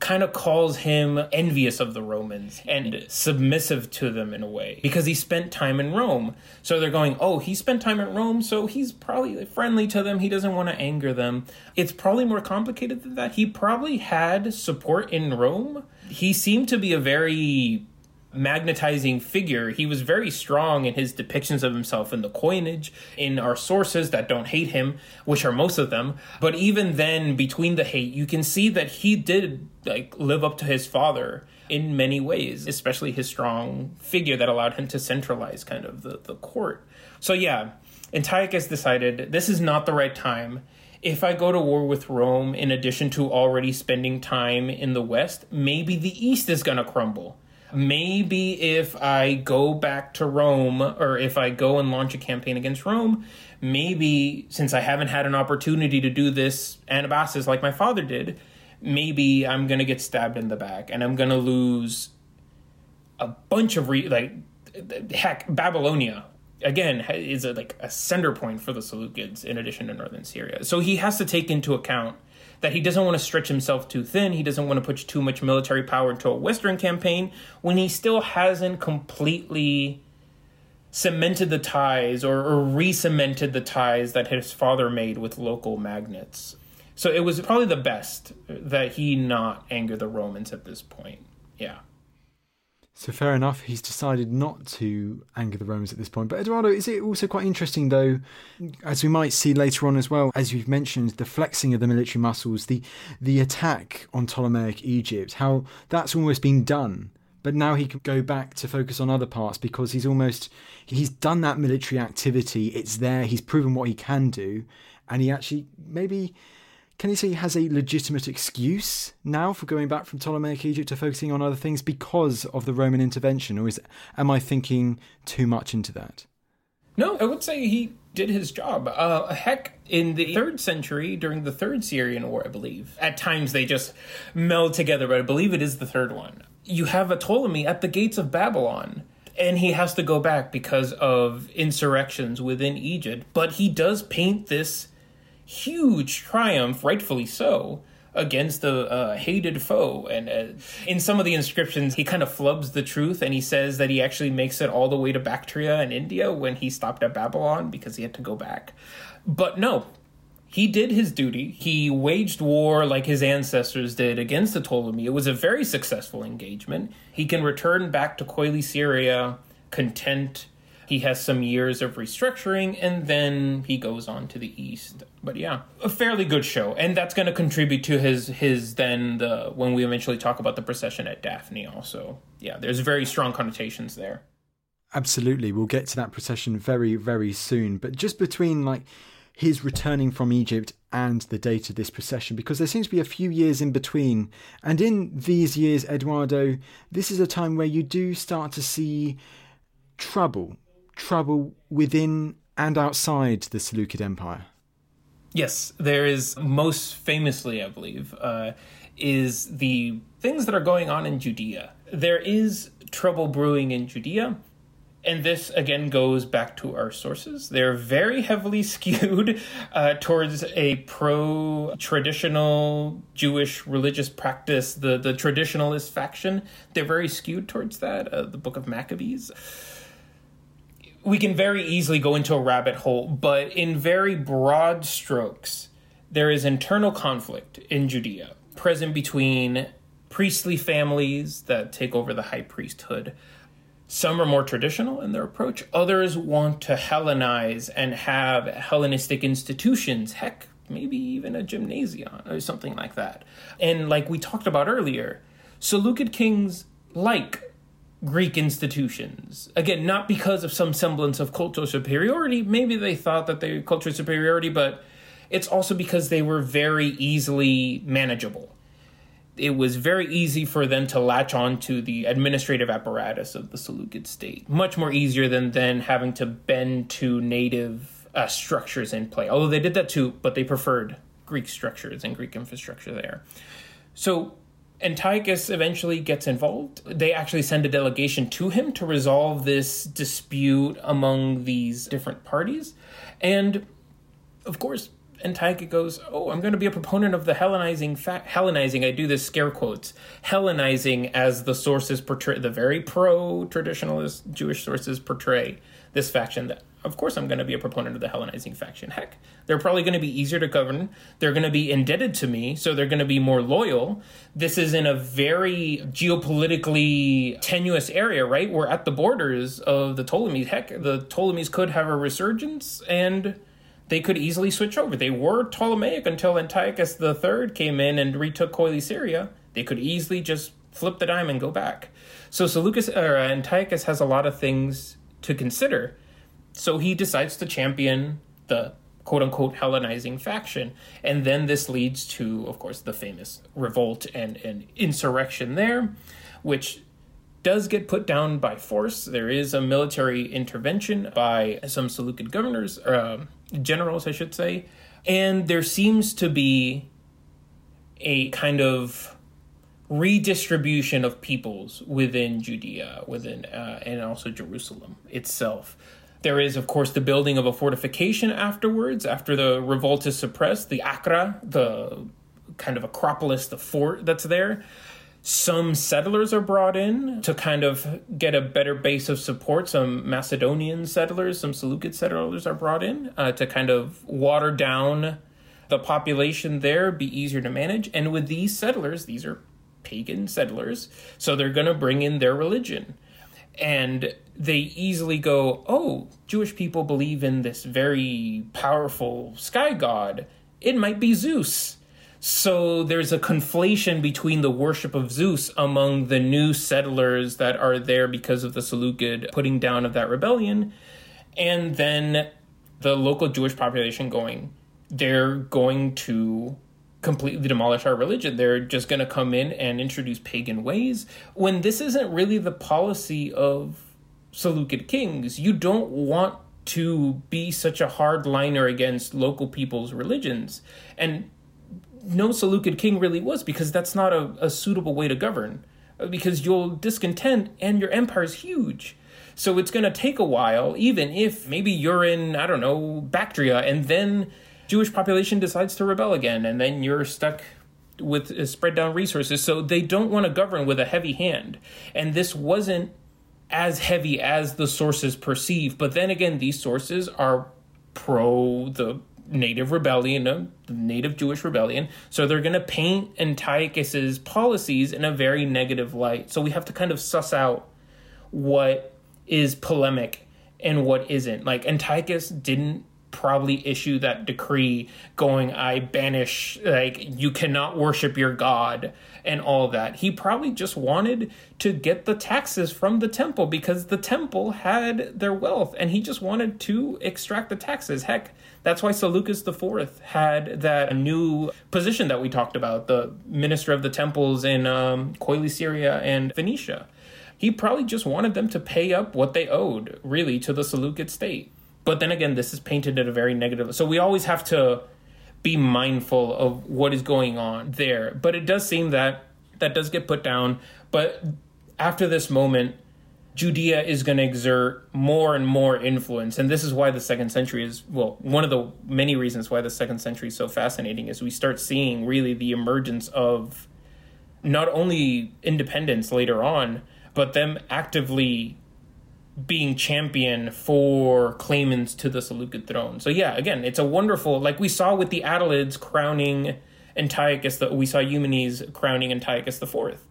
kind of calls him envious of the Romans and submissive to them in a way because he spent time in Rome. So they're going, oh, he spent time in Rome, so he's probably friendly to them. He doesn't want to anger them. It's probably more complicated than that. He probably had support in Rome. He seemed to be a very magnetizing figure. He was very strong in his depictions of himself in the coinage, in our sources that don't hate him, which are most of them. But even then, between the hate, you can see that he did like live up to his father in many ways, especially his strong figure that allowed him to centralize kind of the, the court. So yeah, Antiochus decided this is not the right time. If I go to war with Rome, in addition to already spending time in the West, maybe the East is going to crumble maybe if I go back to Rome or if I go and launch a campaign against Rome, maybe since I haven't had an opportunity to do this Anabasis like my father did, maybe I'm going to get stabbed in the back and I'm going to lose a bunch of re- like heck Babylonia again is a, like a center point for the Seleucids in addition to northern Syria. So he has to take into account that he doesn't want to stretch himself too thin. He doesn't want to put too much military power into a Western campaign when he still hasn't completely cemented the ties or, or re cemented the ties that his father made with local magnates. So it was probably the best that he not anger the Romans at this point. Yeah. So fair enough, he's decided not to anger the Romans at this point. But Eduardo, is it also quite interesting though, as we might see later on as well, as you've mentioned, the flexing of the military muscles, the the attack on Ptolemaic Egypt, how that's almost been done. But now he can go back to focus on other parts because he's almost he's done that military activity. It's there. He's proven what he can do, and he actually maybe can you say he has a legitimate excuse now for going back from Ptolemaic Egypt to focusing on other things because of the Roman intervention, or is am I thinking too much into that? No, I would say he did his job. Uh, heck, in the third century, during the third Syrian war, I believe, at times they just meld together, but I believe it is the third one. You have a Ptolemy at the gates of Babylon and he has to go back because of insurrections within Egypt. But he does paint this huge triumph, rightfully so, against a uh, hated foe. And uh, in some of the inscriptions, he kind of flubs the truth and he says that he actually makes it all the way to Bactria and India when he stopped at Babylon because he had to go back. But no, he did his duty. He waged war like his ancestors did against the Ptolemy. It was a very successful engagement. He can return back to Coele Syria content he has some years of restructuring, and then he goes on to the east. But yeah, a fairly good show, and that's going to contribute to his his then the when we eventually talk about the procession at Daphne. Also, yeah, there's very strong connotations there. Absolutely. We'll get to that procession very, very soon. But just between like his returning from Egypt and the date of this procession, because there seems to be a few years in between. And in these years, Eduardo, this is a time where you do start to see trouble, trouble within and outside the Seleucid Empire. Yes, there is most famously, I believe, uh, is the things that are going on in Judea. There is trouble brewing in Judea. And this again goes back to our sources. They're very heavily (laughs) skewed uh, towards a pro traditional Jewish religious practice, the, the traditionalist faction. They're very skewed towards that, uh, the book of Maccabees we can very easily go into a rabbit hole, but in very broad strokes, there is internal conflict in Judea present between priestly families that take over the high priesthood. Some are more traditional in their approach, others want to Hellenize and have Hellenistic institutions, heck, maybe even a gymnasium or something like that. And like we talked about earlier, Seleucid kings like Greek institutions. Again, not because of some semblance of cultural superiority. Maybe they thought that they cultural superiority, but it's also because they were very easily manageable. It was very easy for them to latch on to the administrative apparatus of the Seleucid state. Much more easier than then having to bend to native uh, structures in play. Although they did that too, but they preferred Greek structures and Greek infrastructure there. So Antiochus eventually gets involved. They actually send a delegation to him to resolve this dispute among these different parties. And of course, Antiochus goes, "Oh, I'm going to be a proponent of the Hellenizing Hellenizing. I do this scare quotes. Hellenizing as the sources portray the very pro traditionalist Jewish sources portray this faction that of course I'm going to be a proponent of the Hellenizing faction. Heck, they're probably going to be easier to govern. They're going to be indebted to me, so they're going to be more loyal. This is in a very geopolitically tenuous area, right? We're at the borders of the Ptolemies. Heck, the Ptolemies could have a resurgence and they could easily switch over. They were Ptolemaic until Antiochus III came in and retook Coele-Syria. They could easily just flip the dime and go back. So Seleucus or uh, Antiochus has a lot of things to consider. So he decides to champion the quote unquote Hellenizing faction. And then this leads to, of course, the famous revolt and, and insurrection there, which does get put down by force. There is a military intervention by some Seleucid governors, uh, generals, I should say. And there seems to be a kind of redistribution of peoples within Judea, within uh, and also Jerusalem itself. There is, of course, the building of a fortification afterwards, after the revolt is suppressed, the Acra, the kind of Acropolis, the fort that's there. Some settlers are brought in to kind of get a better base of support. Some Macedonian settlers, some Seleucid settlers are brought in uh, to kind of water down the population there, be easier to manage. And with these settlers, these are pagan settlers, so they're going to bring in their religion. And they easily go, oh, Jewish people believe in this very powerful sky god. It might be Zeus. So there's a conflation between the worship of Zeus among the new settlers that are there because of the Seleucid putting down of that rebellion, and then the local Jewish population going, they're going to completely demolish our religion. They're just going to come in and introduce pagan ways when this isn't really the policy of Seleucid kings. You don't want to be such a hardliner against local people's religions. And no Seleucid king really was because that's not a, a suitable way to govern because you'll discontent and your empire's huge. So it's going to take a while, even if maybe you're in, I don't know, Bactria, and then Jewish population decides to rebel again, and then you're stuck with uh, spread down resources. So they don't want to govern with a heavy hand. And this wasn't as heavy as the sources perceive. But then again, these sources are pro the native rebellion, uh, the native Jewish rebellion. So they're going to paint Antiochus's policies in a very negative light. So we have to kind of suss out what is polemic and what isn't. Like Antiochus didn't probably issue that decree going, I banish, like, you cannot worship your God and all that. He probably just wanted to get the taxes from the temple because the temple had their wealth and he just wanted to extract the taxes. Heck, that's why Seleucus IV had that new position that we talked about, the minister of the temples in um, Syria and Phoenicia. He probably just wanted them to pay up what they owed, really, to the Seleucid state. But then again, this is painted in a very negative. So we always have to be mindful of what is going on there. But it does seem that that does get put down. But after this moment, Judea is going to exert more and more influence. And this is why the second century is, well, one of the many reasons why the second century is so fascinating is we start seeing really the emergence of not only independence later on, but them actively being champion for claimants to the Seleucid throne. So yeah, again, it's a wonderful like we saw with the Attalids crowning Antiochus, the, we saw Eumenes crowning Antiochus the Fourth.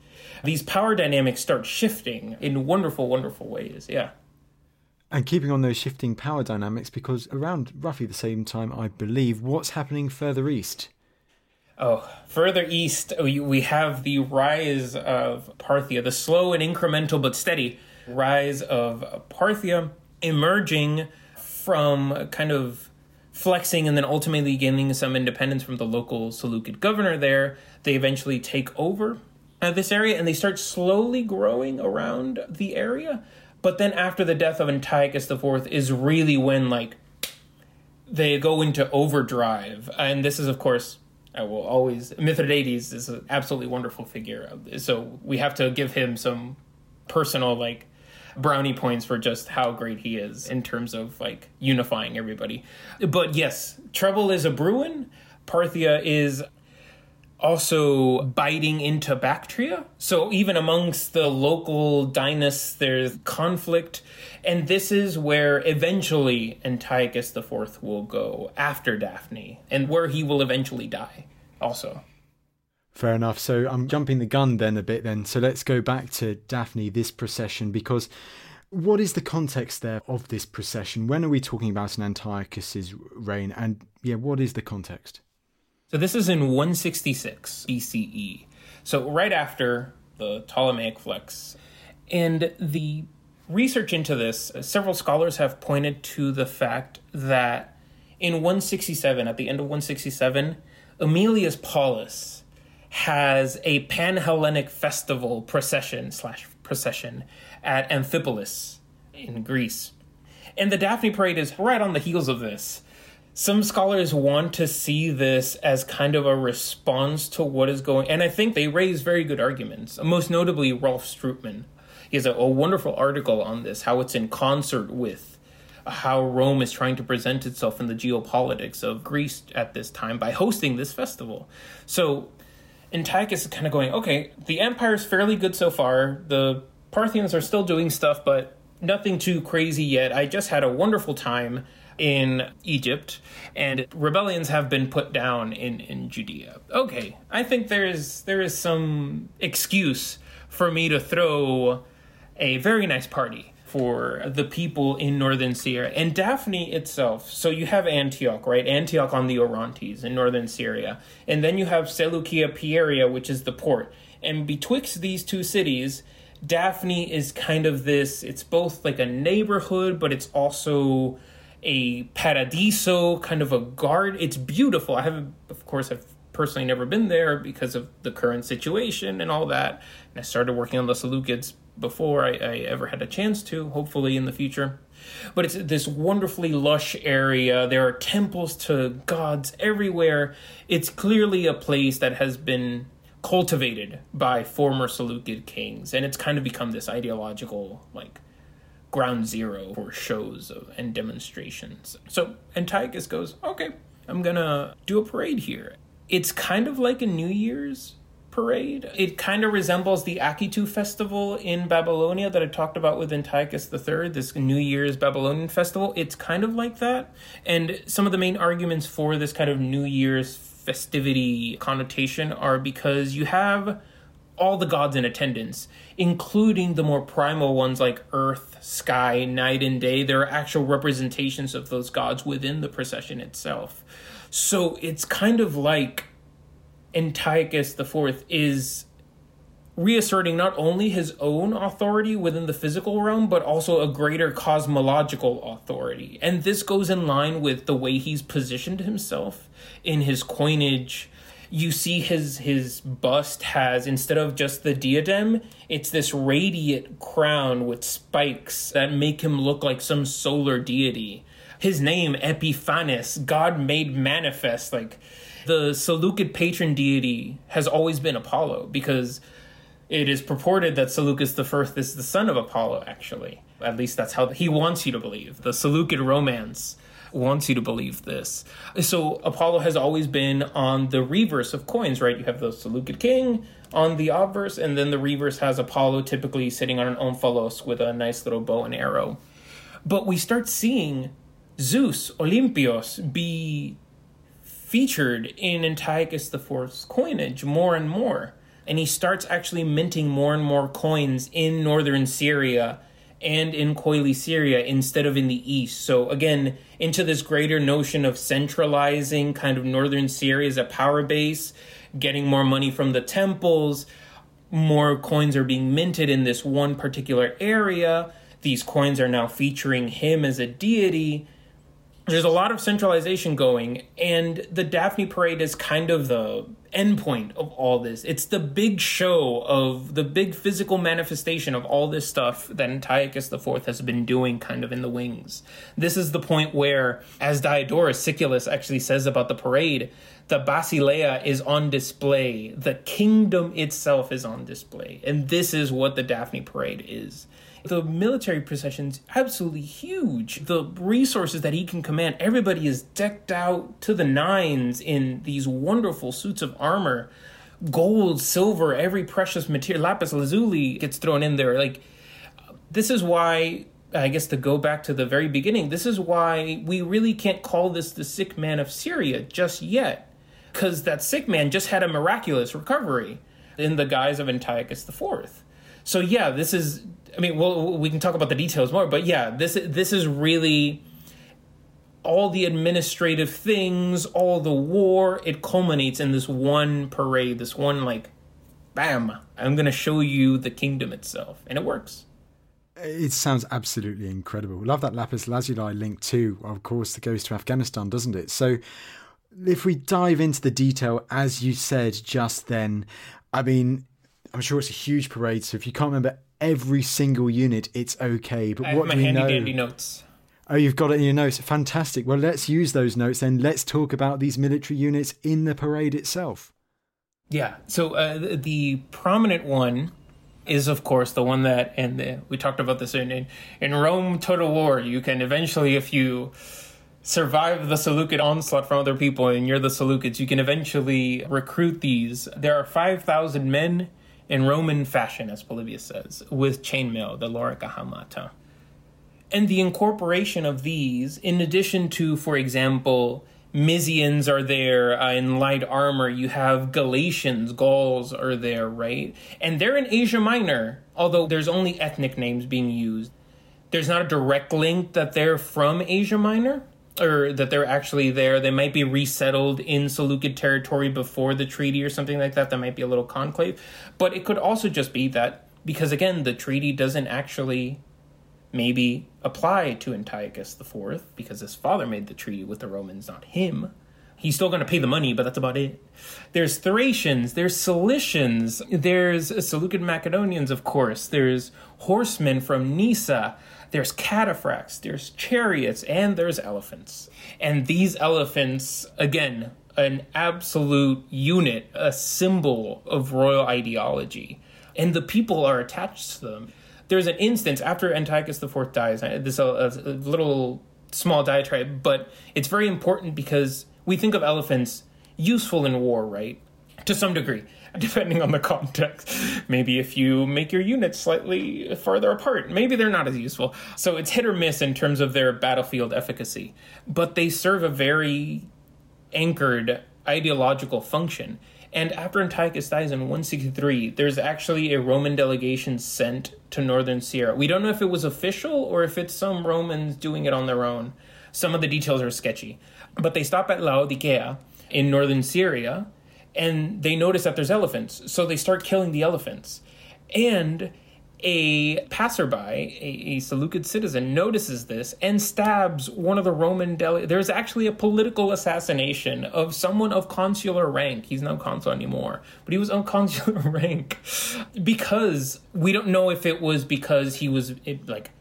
These power dynamics start shifting in wonderful, wonderful ways. Yeah. And keeping on those shifting power dynamics, because around roughly the same time, I believe, what's happening further east? Oh, further east, we have the rise of Parthia, the slow and incremental but steady rise of Parthia emerging from kind of flexing and then ultimately gaining some independence from the local Seleucid governor there. They eventually take over uh, this area and they start slowly growing around the area. But then after the death of Antiochus IV is really when like they go into overdrive. And this is of course I will always Mithridates is an absolutely wonderful figure. So we have to give him some personal like brownie points for just how great he is in terms of like unifying everybody. But yes, Treble is a Bruin. Parthia is also biting into Bactria. So even amongst the local dynasts, there's conflict. And this is where eventually Antiochus IV will go after Daphne and where he will eventually die also. Fair enough. So I'm jumping the gun then a bit then. So let's go back to Daphne, this procession, because what is the context there of this procession? When are we talking about an Antiochus's reign? And yeah, what is the context? So this is in 166 BCE. So right after the Ptolemaic flex. And the research into this, uh, several scholars have pointed to the fact that in 167, at the end of 167, Aemilius Paulus has a pan-Hellenic festival procession slash procession at Amphipolis in Greece. And the Daphne Parade is right on the heels of this. Some scholars want to see this as kind of a response to what is going and I think they raise very good arguments. Most notably Rolf Strootman. He has a, a wonderful article on this, how it's in concert with how Rome is trying to present itself in the geopolitics of Greece at this time by hosting this festival. So Antiochus is kind of going, okay, the empire is fairly good so far. The Parthians are still doing stuff, but nothing too crazy yet. I just had a wonderful time in Egypt, and rebellions have been put down in, in Judea. Okay, I think there is there is some excuse for me to throw a very nice party for the people in northern Syria and Daphne itself. So you have Antioch, right? Antioch on the Orontes in northern Syria. And then you have Seleucia Pieria, which is the port. And betwixt these two cities, Daphne is kind of this, it's both like a neighborhood, but it's also a paradiso, kind of a guard. It's beautiful. I have, of course, I've personally never been there because of the current situation and all that. And I started working on the Seleucids before I, I ever had a chance to, hopefully in the future. But it's this wonderfully lush area. There are temples to gods everywhere. It's clearly a place that has been cultivated by former Seleucid kings, and it's kind of become this ideological, like, ground zero for shows of, and demonstrations. So Antiochus goes, okay, I'm gonna do a parade here. It's kind of like a New Year's parade. It kind of resembles the Akitu festival in Babylonia that I talked about with Antiochus III, this New Year's Babylonian festival. It's kind of like that. And some of the main arguments for this kind of New Year's festivity connotation are because you have all the gods in attendance, including the more primal ones like earth, sky, night, and day. There are actual representations of those gods within the procession itself. So it's kind of like Antiochus IV is reasserting not only his own authority within the physical realm, but also a greater cosmological authority. And this goes in line with the way he's positioned himself in his coinage. You see his his bust has instead of just the diadem, it's this radiant crown with spikes that make him look like some solar deity. His name Epiphanes, God made manifest, like the Seleucid patron deity has always been Apollo because it is purported that Seleucus I is the son of Apollo, actually. At least that's how he wants you to believe. The Seleucid romance wants you to believe this. So Apollo has always been on the reverse of coins, right? You have the Seleucid king on the obverse, and then the reverse has Apollo typically sitting on an omphalos with a nice little bow and arrow. But we start seeing Zeus, Olympios, be featured in Antiochus IV's coinage more and more and he starts actually minting more and more coins in northern Syria and in Coele-Syria instead of in the east. So again, into this greater notion of centralizing kind of northern Syria as a power base, getting more money from the temples, more coins are being minted in this one particular area. These coins are now featuring him as a deity. There's a lot of centralization going, and the Daphne Parade is kind of the endpoint of all this. It's the big show of the big physical manifestation of all this stuff that Antiochus IV has been doing kind of in the wings. This is the point where, as Diodorus Siculus actually says about the parade, the basileia is on display, the kingdom itself is on display. And this is what the Daphne Parade is. The military procession's absolutely huge. The resources that he can command, everybody is decked out to the nines in these wonderful suits of armor. Gold, silver, every precious material, lapis lazuli gets thrown in there. Like, this is why I guess to go back to the very beginning, this is why we really can't call this the sick man of Syria just yet. Because that sick man just had a miraculous recovery in the guise of Antiochus IV. So, yeah, this is I mean, well, we can talk about the details more, but yeah, this this is really all the administrative things, all the war. It culminates in this one parade, this one like, bam! I'm gonna show you the kingdom itself, and it works. It sounds absolutely incredible. Love that lapis lazuli link too. Of course, that goes to Afghanistan, doesn't it? So, if we dive into the detail, as you said just then, I mean, I'm sure it's a huge parade. So if you can't remember every single unit, it's okay. But I what have my do we handy know? dandy notes. Oh, you've got it in your notes. Fantastic. Well, let's use those notes and let's talk about these military units in the parade itself. Yeah. So uh, the, the prominent one is, of course, the one that, and the, we talked about this in, in in Rome Total War. You can eventually, if you survive the Seleucid onslaught from other people and you're the Seleucids, you can eventually recruit these. There are five thousand men in Roman fashion, as Polybius says, with chainmail, the lorica hamata. And the incorporation of these, in addition to, for example, Mysians are there uh, in light armor. You have Galatians, Gauls are there, right? And they're in Asia Minor, although there's only ethnic names being used. There's not a direct link that they're from Asia Minor, or that they're actually there. They might be resettled in Seleucid territory before the treaty or something like that. That might be a little conclave. But it could also just be that, because again, the treaty doesn't actually maybe apply to Antiochus IV because his father made the treaty with the Romans, not him. He's still going to pay the money, but that's about it. There's Thracians, there's Cilicians, there's Seleucid Macedonians, of course, there's horsemen from Nisa, there's cataphracts, there's chariots, and there's elephants. And these elephants, again, an absolute unit, a symbol of royal ideology. And the people are attached to them there's an instance after Antiochus IV dies. Uh, this is a, a, little small diatribe, but it's very important because we think of elephants useful in war, right? To some degree, (laughs) depending on the context. Maybe if you make your units slightly farther apart, maybe they're not as useful. So it's hit or miss in terms of their battlefield efficacy, but they serve a very anchored ideological function. And after Antiochus dies in 163, there's actually a Roman delegation sent to northern Syria. We don't know if it was official or if it's some Romans doing it on their own. Some of the details are sketchy. But they stop at Laodicea in northern Syria and they notice that there's elephants. So they start killing the elephants. And a passerby, a, a Seleucid citizen, notices this and stabs one of the Roman delegates. There's actually a political assassination of someone of consular rank. He's not consul anymore, but he was on (laughs) consular rank because we don't know if it was because he was it, like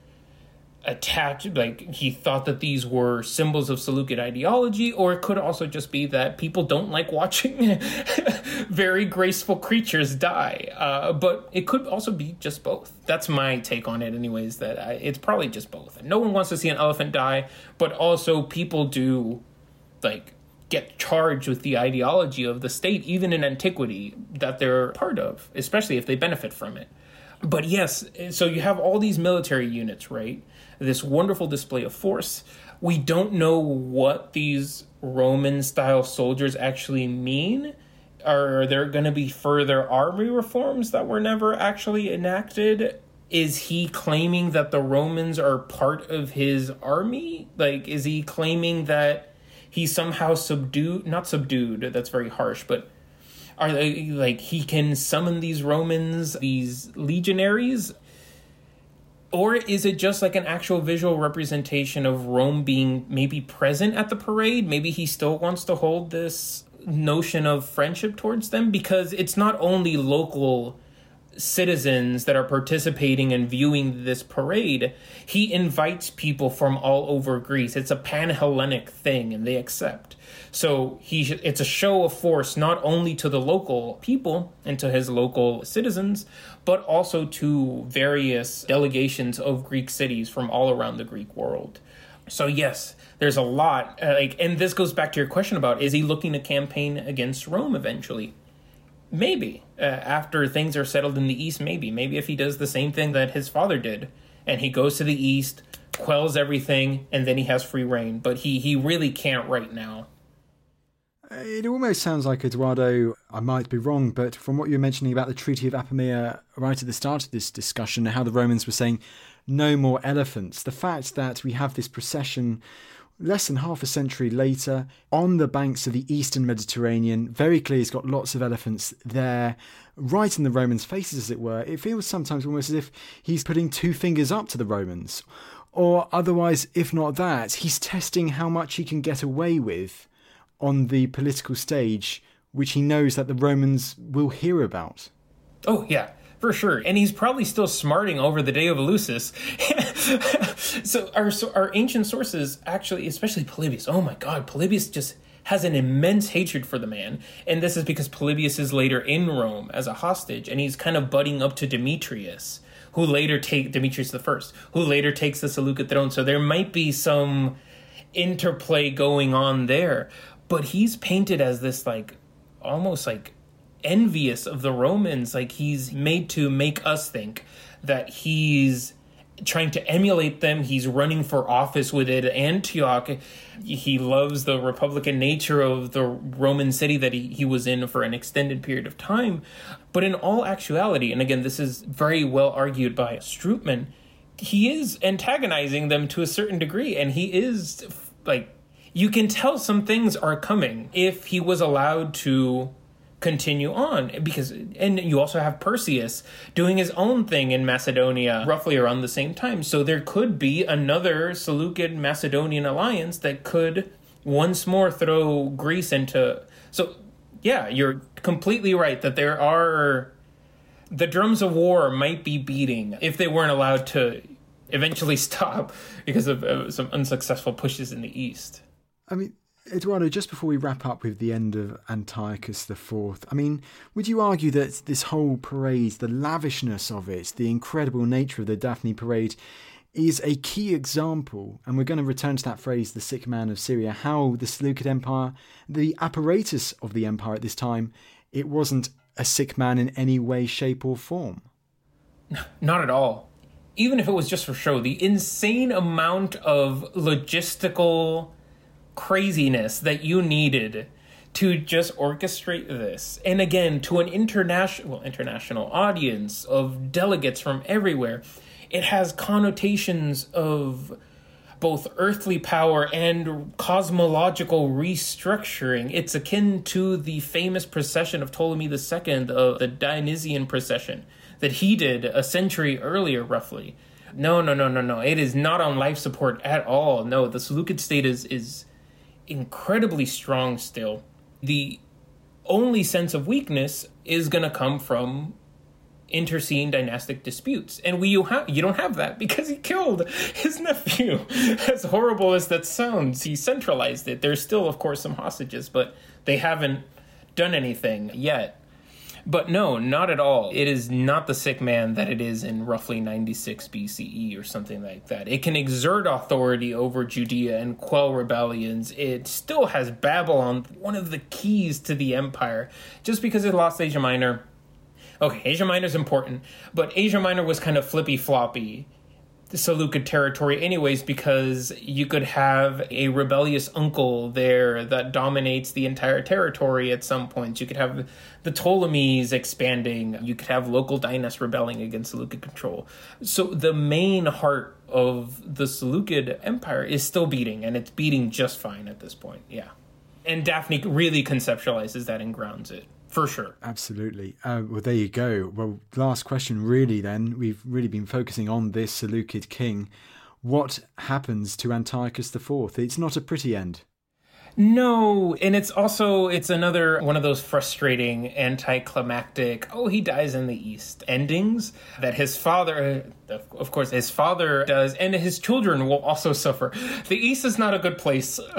attached like he thought that these were symbols of Seleucid ideology or it could also just be that people don't like watching (laughs) very graceful creatures die. Uh, but it could also be just both. That's my take on it anyways that I, it's probably just both. No one wants to see an elephant die but also people do like get charged with the ideology of the state even in antiquity that they're part of especially if they benefit from it. But yes so you have all these military units right this wonderful display of force. We don't know what these Roman style soldiers actually mean. Are there going to be further army reforms that were never actually enacted? Is he claiming that the Romans are part of his army? Like, is he claiming that he somehow subdued, not subdued, that's very harsh, but are they like he can summon these Romans, these legionaries? Or is it just like an actual visual representation of Rome being maybe present at the parade? Maybe he still wants to hold this notion of friendship towards them because it's not only local citizens that are participating and viewing this parade. He invites people from all over Greece. It's a pan Hellenic thing and they accept. So he it's a show of force not only to the local people and to his local citizens, but also to various delegations of Greek cities from all around the Greek world. So yes, there's a lot uh, like and this goes back to your question about is he looking to campaign against Rome eventually? Maybe. Uh, after things are settled in the east maybe. Maybe if he does the same thing that his father did and he goes to the east, quells everything and then he has free reign, but he he really can't right now. It almost sounds like Eduardo, I might be wrong, but from what you were mentioning about the Treaty of Apamea right at the start of this discussion, how the Romans were saying no more elephants, the fact that we have this procession less than half a century later on the banks of the eastern Mediterranean, very clearly he's got lots of elephants there, right in the Romans' faces, as it were. It feels sometimes almost as if he's putting two fingers up to the Romans. Or otherwise, if not that, he's testing how much he can get away with on the political stage, which he knows that the Romans will hear about. Oh, yeah, for sure. And he's probably still smarting over the day of Eleusis. (laughs) so, our, so our ancient sources actually, especially Polybius, oh my god, Polybius just has an immense hatred for the man. And this is because Polybius is later in Rome as a hostage, and he's kind of butting up to Demetrius, who later take Demetrius the First, who later takes the Seleucid throne. So there might be some interplay going on there but he's painted as this like almost like envious of the Romans. Like he's made to make us think that he's trying to emulate them. He's running for office with it. Antioch, he loves the republican nature of the Roman city that he, he was in for an extended period of time. But in all actuality, and again, this is very well argued by Strootman, he is antagonizing them to a certain degree, and he is like you can tell some things are coming if he was allowed to continue on. Because and you also have Perseus doing his own thing in Macedonia roughly around the same time. So there could be another Seleucid Macedonian alliance that could once more throw Greece into so yeah you're completely right that there are the drums of war might be beating if they weren't allowed to eventually (laughs) stop because of uh, some unsuccessful pushes in the east I mean, Eduardo, just before we wrap up with the end of Antiochus IV, I mean, would you argue that this whole parade, the lavishness of it, the incredible nature of the Daphne parade, is a key example, and we're going to return to that phrase, the sick man of Syria, how the Seleucid Empire, the apparatus of the empire at this time, it wasn't a sick man in any way, shape, or form? (laughs) Not at all. Even if it was just for show, the insane amount of logistical craziness that you needed to just orchestrate this and again to an international well, international audience of delegates from everywhere it has connotations of both earthly power and cosmological restructuring. It's akin to the famous procession of Ptolemy II, of uh, the Dionysian procession that he did a century earlier, roughly. No, no, no, no, no. It is not on life support at all. No, the Seleucid state is is incredibly strong still. The only sense of weakness is going to come from interscene dynastic disputes. And we you, ha- you don't have that because he killed his nephew. (laughs) as horrible as that sounds, he centralized it. There's still, of course, some hostages, but they haven't done anything yet. But no, not at all. It is not the sick man that it is in roughly 96 BCE or something like that. It can exert authority over Judea and quell rebellions. It still has Babylon, one of the keys to the empire. Just because it lost Asia Minor, okay, Asia Minor is important, but Asia Minor was kind of flippy floppy Seleucid territory, anyways, because you could have a rebellious uncle there that dominates the entire territory at some points. You could have the Ptolemies expanding. You could have local dynasts rebelling against Seleucid control. So the main heart of the Seleucid Empire is still beating, and it's beating just fine at this point. Yeah. And Daphne really conceptualizes that and grounds it for sure. Absolutely. Uh, well, there you go. Well, last question, really, then. We've really been focusing on this Seleucid king. What happens to Antiochus IV? It's not a pretty end. No, and it's also it's another one of those frustrating anticlimactic oh he dies in the east endings that his father of course his father does and his children will also suffer. The east is not a good place (laughs)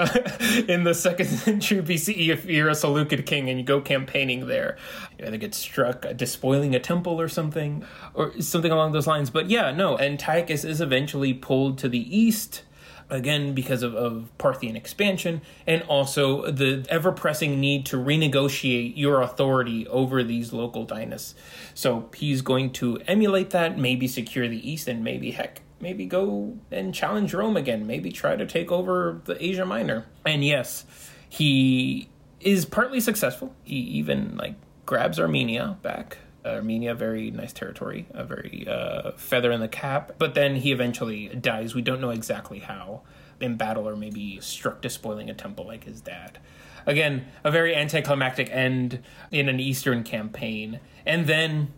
in the 2nd (laughs) century BCE if you're a Seleucid king and you go campaigning there. You either get struck despoiling a temple or something or something along those lines. But yeah, no, Antiochus is eventually pulled to the east again because of, of Parthian expansion and also the ever pressing need to renegotiate your authority over these local dynasts. So he's going to emulate that, maybe secure the East, and maybe heck, maybe go and challenge Rome again, maybe try to take over the Asia Minor. And yes, he is partly successful. He even like grabs Armenia back Armenia, very nice territory, a very uh, feather in the cap. But then he eventually dies. We don't know exactly how in battle or maybe struck despoiling a temple like his dad. Again, a very anticlimactic end in an Eastern campaign. And then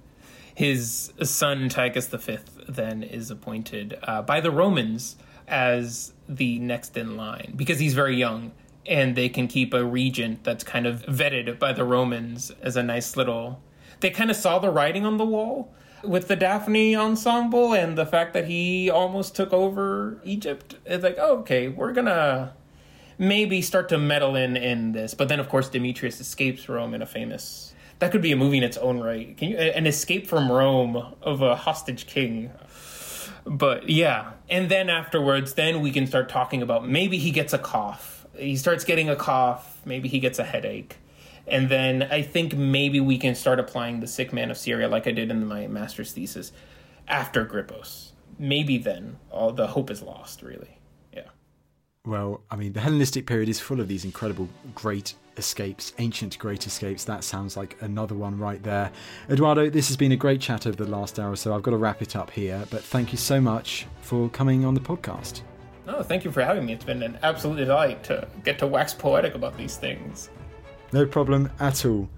his son, Antiochus V, then is appointed uh, by the Romans as the next in line because he's very young and they can keep a regent that's kind of vetted by the Romans as a nice little they kind of saw the writing on the wall with the Daphne ensemble and the fact that he almost took over Egypt. It's like, oh, okay, we're gonna maybe start to meddle in in this. But then, of course, Demetrius escapes Rome in a famous. That could be a movie in its own right. Can you an escape from Rome of a hostage king? But yeah, and then afterwards, then we can start talking about maybe he gets a cough. He starts getting a cough. Maybe he gets a headache and then I think maybe we can start applying the sick man of Syria like I did in my master's thesis after Grypos. Maybe then all the hope is lost, really. Yeah. Well, I mean, the Hellenistic period is full of these incredible, great escapes, ancient great escapes. That sounds like another one right there. Eduardo, this has been a great chat over the last hour, so I've got to wrap it up here. But thank you so much for coming on the podcast. No, thank you for having me. It's been an absolute delight to get to wax poetic about these things. No problem at all.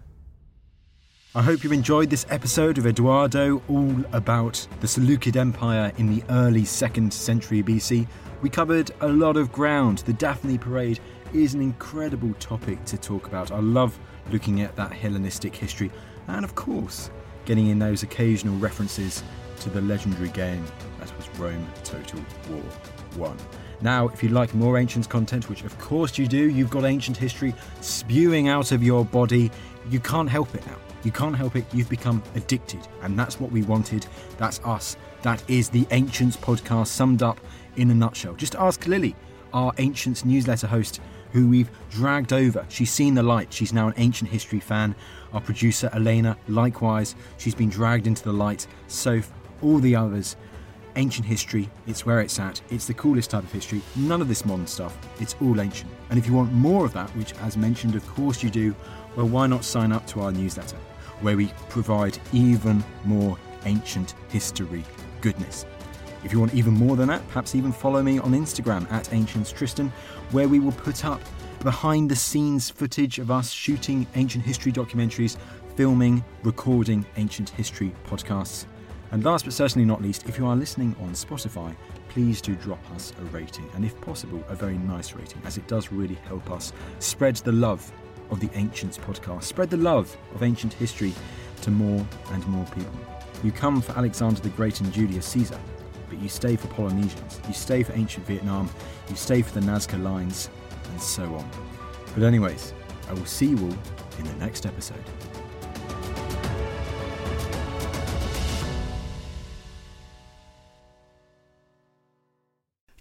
I hope you enjoyed this episode of Eduardo, all about the Seleucid Empire in the early 2nd century BC. We covered a lot of ground. The Daphne Parade is an incredible topic to talk about. I love looking at that Hellenistic history and, of course, getting in those occasional references to the legendary game that was Rome Total War 1. Now, if you like more ancient content, which of course you do, you've got ancient history spewing out of your body, you can't help it now. You can't help it, you've become addicted. And that's what we wanted. That's us. That is the Ancients podcast summed up in a nutshell. Just ask Lily, our Ancients newsletter host, who we've dragged over. She's seen the light. She's now an ancient history fan. Our producer, Elena, likewise, she's been dragged into the light. Soph, all the others ancient history, it's where it's at, it's the coolest type of history, none of this modern stuff, it's all ancient. And if you want more of that, which as mentioned, of course you do, well, why not sign up to our newsletter, where we provide even more ancient history goodness. If you want even more than that, perhaps even follow me on Instagram at Ancients Tristan, where we will put up behind the scenes footage of us shooting ancient history documentaries, filming, recording ancient history podcasts. And last but certainly not least, if you are listening on Spotify, please do drop us a rating, and if possible, a very nice rating, as it does really help us spread the love of the Ancients podcast, spread the love of ancient history to more and more people. You come for Alexander the Great and Julius Caesar, but you stay for Polynesians, you stay for ancient Vietnam, you stay for the Nazca Lines, and so on. But, anyways, I will see you all in the next episode.